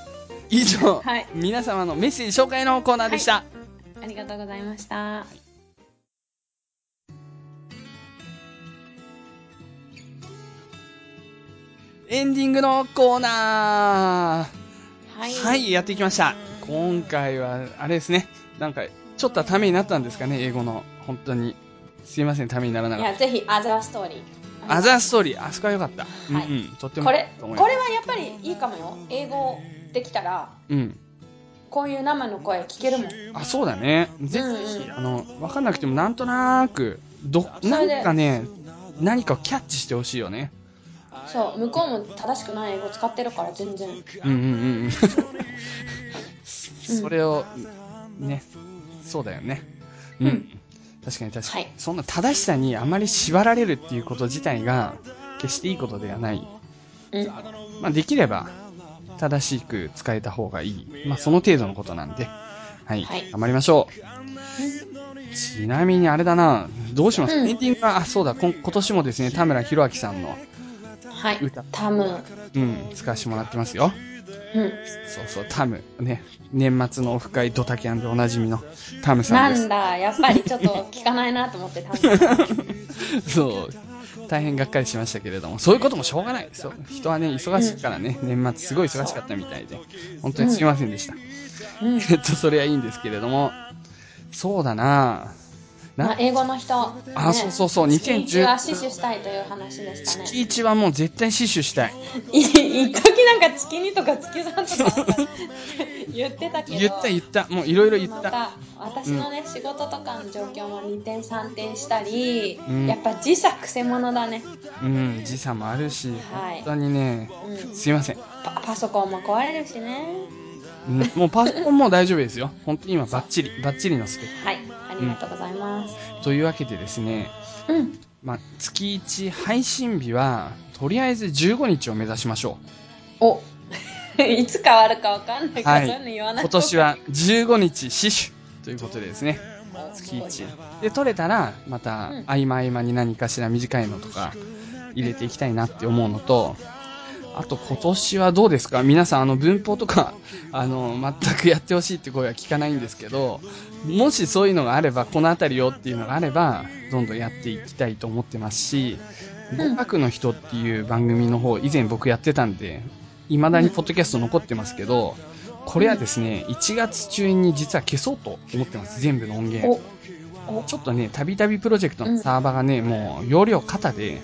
Speaker 1: 以上、
Speaker 2: はい
Speaker 1: 皆様のメッセージ紹介のコーナーでした。
Speaker 2: ありがとうございました。
Speaker 1: エンディングのコーナー
Speaker 2: はい。
Speaker 1: はい、やっていきました。今回は、あれですね。なんか、ちょっとはためになったんですかね、英語の。本当に。すいません、ためにならないかっ
Speaker 2: や、ぜひ、アザーストーリー。
Speaker 1: た。アザーストーリー、あそこは良かった。
Speaker 2: はい
Speaker 1: うんうん、とっても
Speaker 2: これ、これはやっぱりいいかもよ。英語できたら、
Speaker 1: うん。
Speaker 2: こういう生の声聞けるもん。
Speaker 1: あ、そうだね。ぜ
Speaker 2: うん
Speaker 1: ひ、
Speaker 2: うん
Speaker 1: あの、わかんなくてもなんとなく、ど、なんかね、何かをキャッチしてほしいよね。
Speaker 2: そう、向こうも正しくない英語使ってるから全然。
Speaker 1: うんうんうんうん。それを、ね、そうだよね。うん。
Speaker 2: うん
Speaker 1: 確かに確かに、
Speaker 2: はい
Speaker 1: そんな正しさにあまり縛られるっていうこと自体が、決していいことではない。
Speaker 2: うん。
Speaker 1: まあ、できれば、正しく使えた方がいい。まあ、その程度のことなんで。はい。
Speaker 2: はい
Speaker 1: 頑張りましょう。ちなみにあれだな、どうします、
Speaker 2: うん
Speaker 1: エンディングが、あ、そうだ、今年もですね、田村弘明さんの、
Speaker 2: はい
Speaker 1: 歌。
Speaker 2: タム。
Speaker 1: うん、使わせてもらってますよ。
Speaker 2: うん。
Speaker 1: そうそう、タム。ね。年末のオフ会ドタキャンでおなじみのタムさんです。
Speaker 2: なんだ、やっぱりちょっと聞かないなと思ってタム。
Speaker 1: そう。大変がっかりしましたけれども、そういうこともしょうがないですよ。人はね、忙しいからね、年末すごい忙しかったみたいで、本当にすいませんでした。
Speaker 2: うん。
Speaker 1: えっと、それはいいんですけれども、そうだなな、
Speaker 2: まあ、英語の人。
Speaker 1: あそうそうそう
Speaker 2: 月
Speaker 1: 2010
Speaker 2: 一は死守したいという話でしたね。
Speaker 1: 月1はもう絶対死守したい。
Speaker 2: い一時なんか月2とか月3とか言ってたけど。
Speaker 1: 言った言った。もういろいろ言った。
Speaker 2: また私のね、仕事とかの状況も2点3点したり、
Speaker 1: うん
Speaker 2: やっぱ時差くせ者だね、
Speaker 1: うん、時差もあるし、
Speaker 2: はい
Speaker 1: 本当にね、
Speaker 2: うん、
Speaker 1: すいません。
Speaker 2: パパソコンも壊れるしね
Speaker 1: うんもうパソコンも大丈夫ですよ。本当に今バッチリ、バッチリのスペッ
Speaker 2: はいありがとうございます
Speaker 1: ク。というわけでですね、
Speaker 2: うん、
Speaker 1: まあ、月1配信日は、とりあえず15日を目指しましょ
Speaker 2: お いつ変わるかわかんないから、
Speaker 1: はい
Speaker 2: そういうの言わ
Speaker 1: う。
Speaker 2: ない
Speaker 1: 今年は15日死守ということでですね、月
Speaker 2: すごい
Speaker 1: 1。で、取れたら、また
Speaker 2: うん、
Speaker 1: 合間合間に何かしら短いのとか、入れていきたいなって思うのと、あと今年はどうですか？皆さん、あの、文法とか、あの、全くやってほしいって声は聞かないんですけど、もしそういうのがあれば、このあたりよっていうのがあれば、どんどんやっていきたいと思ってますし、語学の人っていう番組の方、以前僕やってたんで、未だにポッドキャスト残ってますけど、これはですね、1月中に実は消そうと思ってます。全部の音源。ちょっとね、たびたびプロジェクトのサーバーがね、もう容量過で、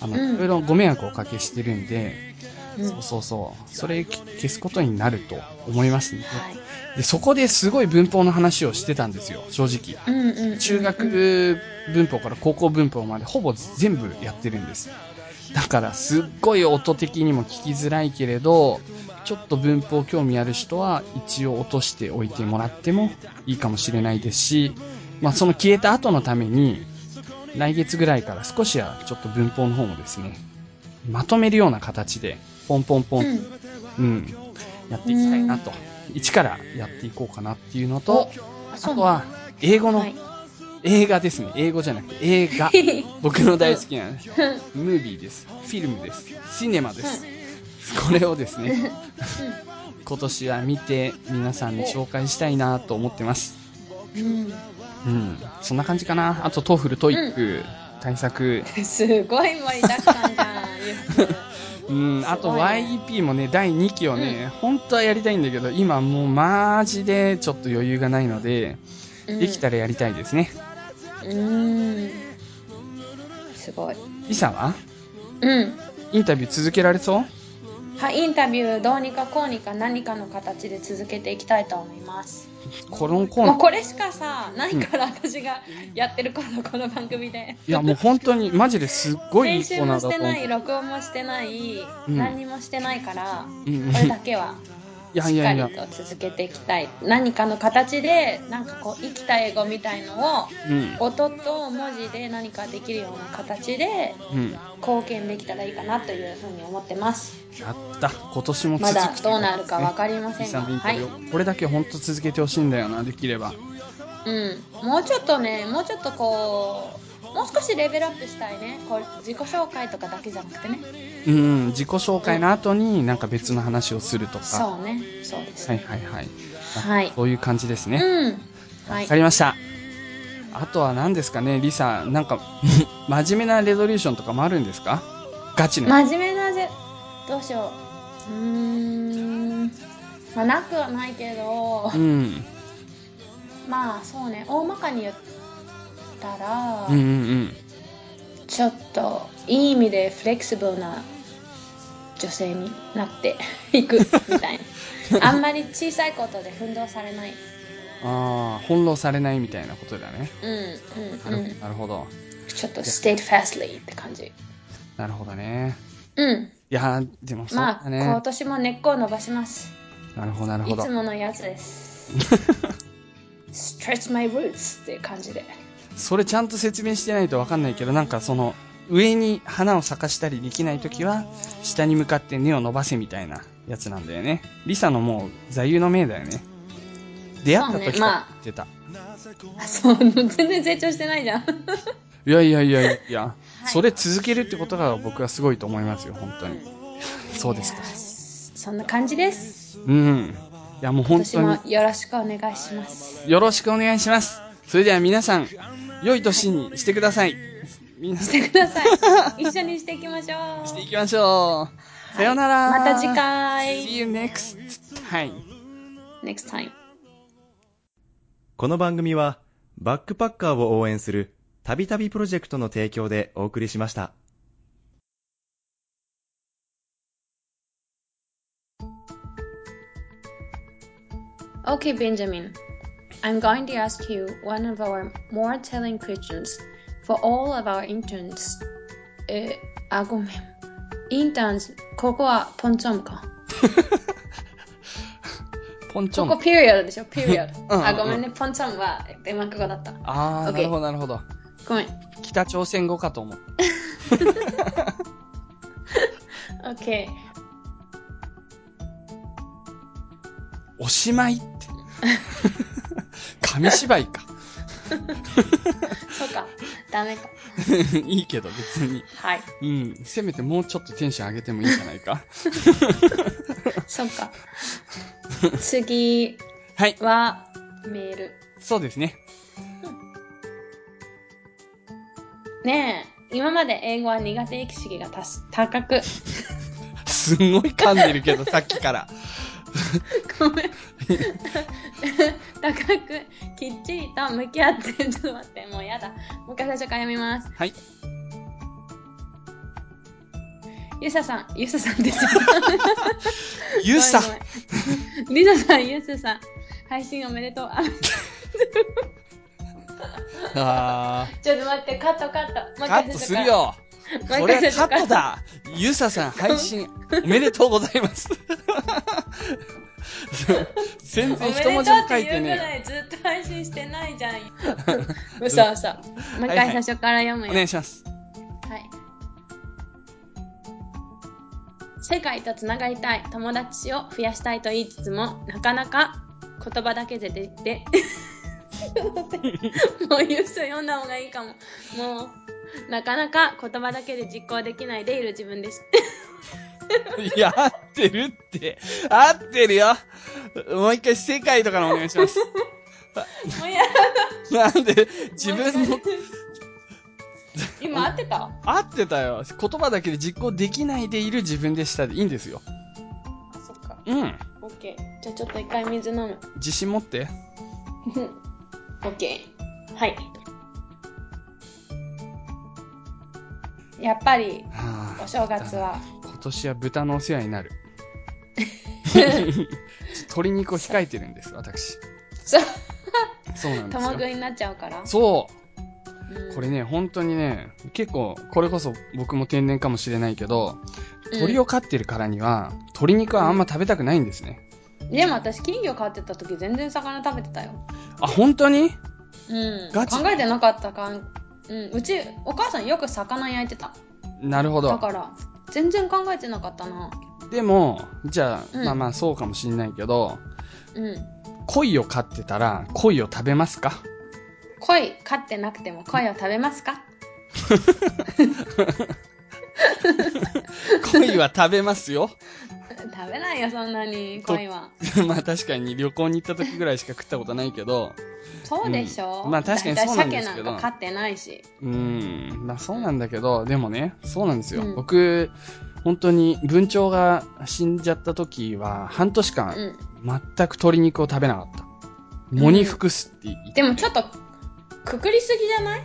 Speaker 1: あの、
Speaker 2: うん
Speaker 1: いろいろご迷惑をおかけしてるんで、
Speaker 2: うん
Speaker 1: そうそうそう、それ消すことになると思いますね。
Speaker 2: はい
Speaker 1: で、そこですごい文法の話をしてたんですよ、正直。
Speaker 2: うんうんうん
Speaker 1: 中学文法から高校文法までほぼ全部やってるんです。だからすっごい音的にも聞きづらいけれど、ちょっと文法興味ある人は一応落としておいてもらってもいいかもしれないですし、まあその消えた後のために、来月ぐらいから少しはちょっと文法の方もですね、まとめるような形で、ポンポンポン、
Speaker 2: うん
Speaker 1: うん、やっていきたいなと、一からやっていこうかなっていうのと、
Speaker 2: お
Speaker 1: あとは、英語の、
Speaker 2: はい
Speaker 1: 映画ですね。英語じゃなくて映画。僕の大好きな、ムービーです。フィルムです。シネマです。これをですね、今年は見て皆さんに紹介したいなと思ってます。
Speaker 2: うん
Speaker 1: うん。そんな感じかな。あと、 TOEFL、TOEIC、対策。
Speaker 2: すごい盛りだくさんじゃん
Speaker 1: うん、あと YEP もね、第2期をね、本当はやりたいんだけど、今もうマジでちょっと余裕がないので、できたらやりたいですね。
Speaker 2: うーん。すごい。
Speaker 1: リサは？
Speaker 2: うん。
Speaker 1: インタビュー続けられそう？
Speaker 2: はい、インタビューどうにかこうにか何かの形で続けていきたいと思います。
Speaker 1: このコーナー、
Speaker 2: これしかさ、ないから私がやってること、この番組で。
Speaker 1: いやもう本当にマジですっごいいい
Speaker 2: 編
Speaker 1: コーナー
Speaker 2: 集もしてない。録音もしてない、
Speaker 1: うん
Speaker 2: 何にもしてないから、これだけは。しっかりと続けていきたい。何かの形で、なんかこう、生きた英語みたいのを、
Speaker 1: うん、
Speaker 2: 音と文字で何かできるような形で
Speaker 1: うん。
Speaker 2: 貢献できたらいいかなというふうに思ってます。
Speaker 1: やった。今年も
Speaker 2: まだどうなるかわかりませ
Speaker 1: リ
Speaker 2: んが、はい
Speaker 1: これだけ本当続けてほしいんだよな、できれば。
Speaker 2: うん。もうちょっとね、もうちょっとこう、もう少しレベルアップしたいね。こう自己紹介とかだけじゃなくてね。
Speaker 1: うん、自己紹介の後になんか別の話をするとか。
Speaker 2: そうね。そうです
Speaker 1: はい
Speaker 2: ね。
Speaker 1: はいはい。
Speaker 2: はい。
Speaker 1: そういう感じですね。
Speaker 2: うん。はい
Speaker 1: わか。りました。あとは何ですかね、リサ、なんか、真面目なレゾリューションとかもあるんですか？ガチの。
Speaker 2: 真面目なぜ、どうしよう。うーん。まあ、なくはないけど
Speaker 1: う、ん。
Speaker 2: まあ、そうね。大まかに言ったら、
Speaker 1: うんうんうん。
Speaker 2: ちょっと、いい意味でフレキシブルな女性になって いくみたいな。あんまり小さいことで奮闘されない。
Speaker 1: ああ、翻弄されないみたいなことだね。
Speaker 2: うん、
Speaker 1: なる,、
Speaker 2: うん、うん。
Speaker 1: なるほど。
Speaker 2: ちょっと stayed fastly って感じ。
Speaker 1: なるほどね。
Speaker 2: うん。
Speaker 1: いやー、でもそう
Speaker 2: まあ、
Speaker 1: だね。
Speaker 2: 今年も根っこを伸ばします。
Speaker 1: なるほど、なるほど
Speaker 2: いつ。ものやつです。stretch my roots っていう感じで。
Speaker 1: それちゃんと説明してないとわかんないけど、なんかその、上に花を咲かしたりできないときは、下に向かって根を伸ばせみたいなやつなんだよね。リサのもう座右の銘だよね。出会った時から
Speaker 2: そうねまあそう、全然成長してないじゃん。
Speaker 1: いやいやいやいや、それ続けるってことが僕はすごいと思いますよ、本当に。そうですか。
Speaker 2: そんな感じです。
Speaker 1: うん。いやもう本当に
Speaker 2: よろしくお願いします。
Speaker 1: よろしくお願いします。それでは皆さん、良い年にしてください。皆さん、
Speaker 2: してください。一緒にしていきましょう。
Speaker 1: していきましょう。さようなら。
Speaker 2: また次
Speaker 1: See
Speaker 2: 回。
Speaker 1: you next time.
Speaker 2: next time.
Speaker 5: この番組は、バックパッカーを応援する、たびたびプロジェクトの提供でお送りしました。
Speaker 2: Okay, Benjamin. I'm going to ask you one of our more telling questions for all of our interns. え、あ、ごめん。インターンズ、ここはポンチョンか。
Speaker 1: ポンチョン。
Speaker 2: ここピリオドでしょ、ピリオド。
Speaker 1: うんうん
Speaker 2: あ、ごめんね、ポンチョンはデンマーク語だった。
Speaker 1: あー、
Speaker 2: OK
Speaker 1: なるほど、なるほど。
Speaker 2: ごめん。
Speaker 1: 北朝鮮語かと思う。
Speaker 2: OK。
Speaker 1: おしまいって。紙芝居か。
Speaker 2: そうか。ダメか。
Speaker 1: いいけど別に。
Speaker 2: はい。
Speaker 1: うん。せめてもうちょっとテンション上げてもいいんじゃないか。
Speaker 2: そっか。次
Speaker 1: は
Speaker 2: メール。
Speaker 1: そうですね。
Speaker 2: ねえ、今まで英語は苦手意識がたす高く、
Speaker 1: すんごい噛んでるけど、さっきから。
Speaker 2: ごめん。高く、きっちりと向き合って、ちょっと待って、もうやだ。もう一回最初から読みます。
Speaker 1: はい。
Speaker 2: ゆささん、ゆささんですよ。
Speaker 1: ゆさ
Speaker 2: りささん、ゆささん、配信おめでとう。あ
Speaker 1: あ
Speaker 2: ちょっと待って、カットカット。
Speaker 1: カット。するよ。
Speaker 2: もう
Speaker 1: それは
Speaker 2: 一回最初から
Speaker 1: カットだ。ゆささん、配信、おめでとうございます。全然一文字も書いてね
Speaker 2: らいずっと配信してないじゃん。嘘嘘。もう一回最初から読む
Speaker 1: え。
Speaker 2: よ。
Speaker 1: お願いします。
Speaker 2: はい。世界とつながりたい友達を増やしたいと言いつつもなかなか言葉だけででで もうユース読んだ方がいいかももう なかなか言葉だけで実行できないでいる自分です
Speaker 1: いや、合ってるって。合ってるよ。もう一回世界とかのお願いします。
Speaker 2: もうや
Speaker 1: なんで、自分の、
Speaker 2: 今合ってた？
Speaker 1: 合ってたよ。言葉だけで実行できないでいる自分でしたでいいんですよ。
Speaker 2: あ、そっか。
Speaker 1: うん。
Speaker 2: オッケー。じゃあちょっと一回水飲む。
Speaker 1: 自信持って。
Speaker 2: オッケー。はい。やっぱり、
Speaker 1: はあ
Speaker 2: お正月は、
Speaker 1: 今年は豚のお世話になる。鶏肉を控えてるんです、私。
Speaker 2: そう、
Speaker 1: そうなんですよ。
Speaker 2: 玉食いになっちゃうから。
Speaker 1: そうう。
Speaker 2: ん
Speaker 1: これね、本当にね、結構、これこそ僕も天然かもしれないけど、鳥を飼ってるからには、鶏肉はあんま食べたくないんですね。
Speaker 2: でも私、金魚飼ってた時全然魚食べてたよ。
Speaker 1: あ、本当に？
Speaker 2: うん。
Speaker 1: ガチ？
Speaker 2: 考えてなかったかん。うん。うち、お母さんよく魚焼いてた。
Speaker 1: なるほど。
Speaker 2: だから、全然考えてなかったな。
Speaker 1: でも、じゃあ、
Speaker 2: うん
Speaker 1: まあまあそうかもしんないけど、
Speaker 2: うん。
Speaker 1: 鯉を飼ってたら、鯉を食べますか？
Speaker 2: 鯉飼ってなくても鯉を食べますか？
Speaker 1: 鯉は食べますよ。
Speaker 2: 食べないよ、そんなに、鯉は。
Speaker 1: まあ確かに旅行に行った時ぐらいしか食ったことないけど、
Speaker 2: そうでしょ、
Speaker 1: うんまあ確かにそうなんですけど
Speaker 2: 鮭なんか飼ってないし。
Speaker 1: うーん、まあそうなんだけど、でもね、そうなんですよ。
Speaker 2: うん
Speaker 1: 僕、本当に文鳥が死んじゃった時は、半年間、
Speaker 2: うん。
Speaker 1: 全く鶏肉を食べなかった。藻に服すって言って、
Speaker 2: でもちょっと、くくりすぎじゃない、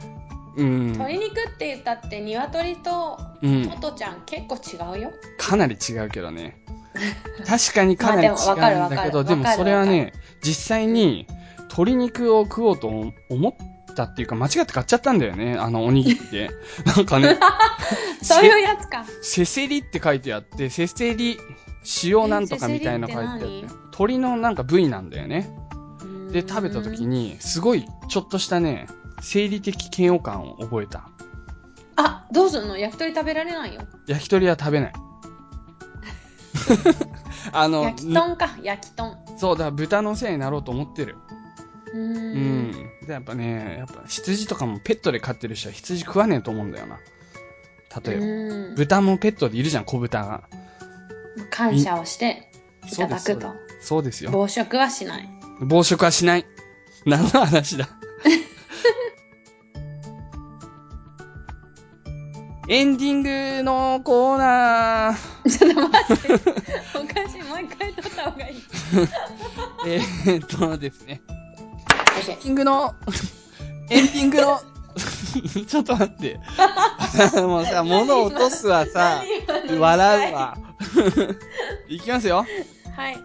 Speaker 1: うん、
Speaker 2: 鶏肉って言ったって、鶏と
Speaker 1: うん
Speaker 2: ト、トちゃん結構違うよ。
Speaker 1: かなり違うけどね。確かにかなり違うんだけど、でもそれは
Speaker 2: わ
Speaker 1: ね、実際に鶏肉を食おうと思ったっていうか、間違って買っちゃったんだよね、あのおにぎりで。なんかね、
Speaker 2: そういうやつか。
Speaker 1: せせりって書いてあって、せせり、塩なんとかみたいなの書いてあ
Speaker 2: って、
Speaker 1: 鶏のなんか部位なんだよね。で、食べた時に、すごい、ちょっとしたね、生理的嫌悪感を覚えた。
Speaker 2: あ、どうすんの？焼き鳥食べられないよ。
Speaker 1: 焼き鳥は食べない。あの、
Speaker 2: 焼き豚か、焼き豚。
Speaker 1: そう、だから豚のせいになろうと思ってる。
Speaker 2: うー。
Speaker 1: うんん。で、やっぱね、やっぱ羊とかもペットで飼ってる人は羊食わねえと思うんだよな。例えば。
Speaker 2: うん
Speaker 1: 豚もペットでいるじゃん、小豚が。
Speaker 2: 感謝をしてい
Speaker 1: そうです
Speaker 2: ただくと。
Speaker 1: そうですよ。
Speaker 2: 暴食はしない。
Speaker 1: 暴食はしない。何の話だ エンディングのコーナー。
Speaker 2: ちょっと待って。おかしい。もう一回撮った方がいい。
Speaker 1: えー、っとですね。エンディングの、エンディングの、ちょっと待って。もうさ、物を落とすわさ、
Speaker 2: 何今の
Speaker 1: 笑うわ。いきますよ。
Speaker 2: はい。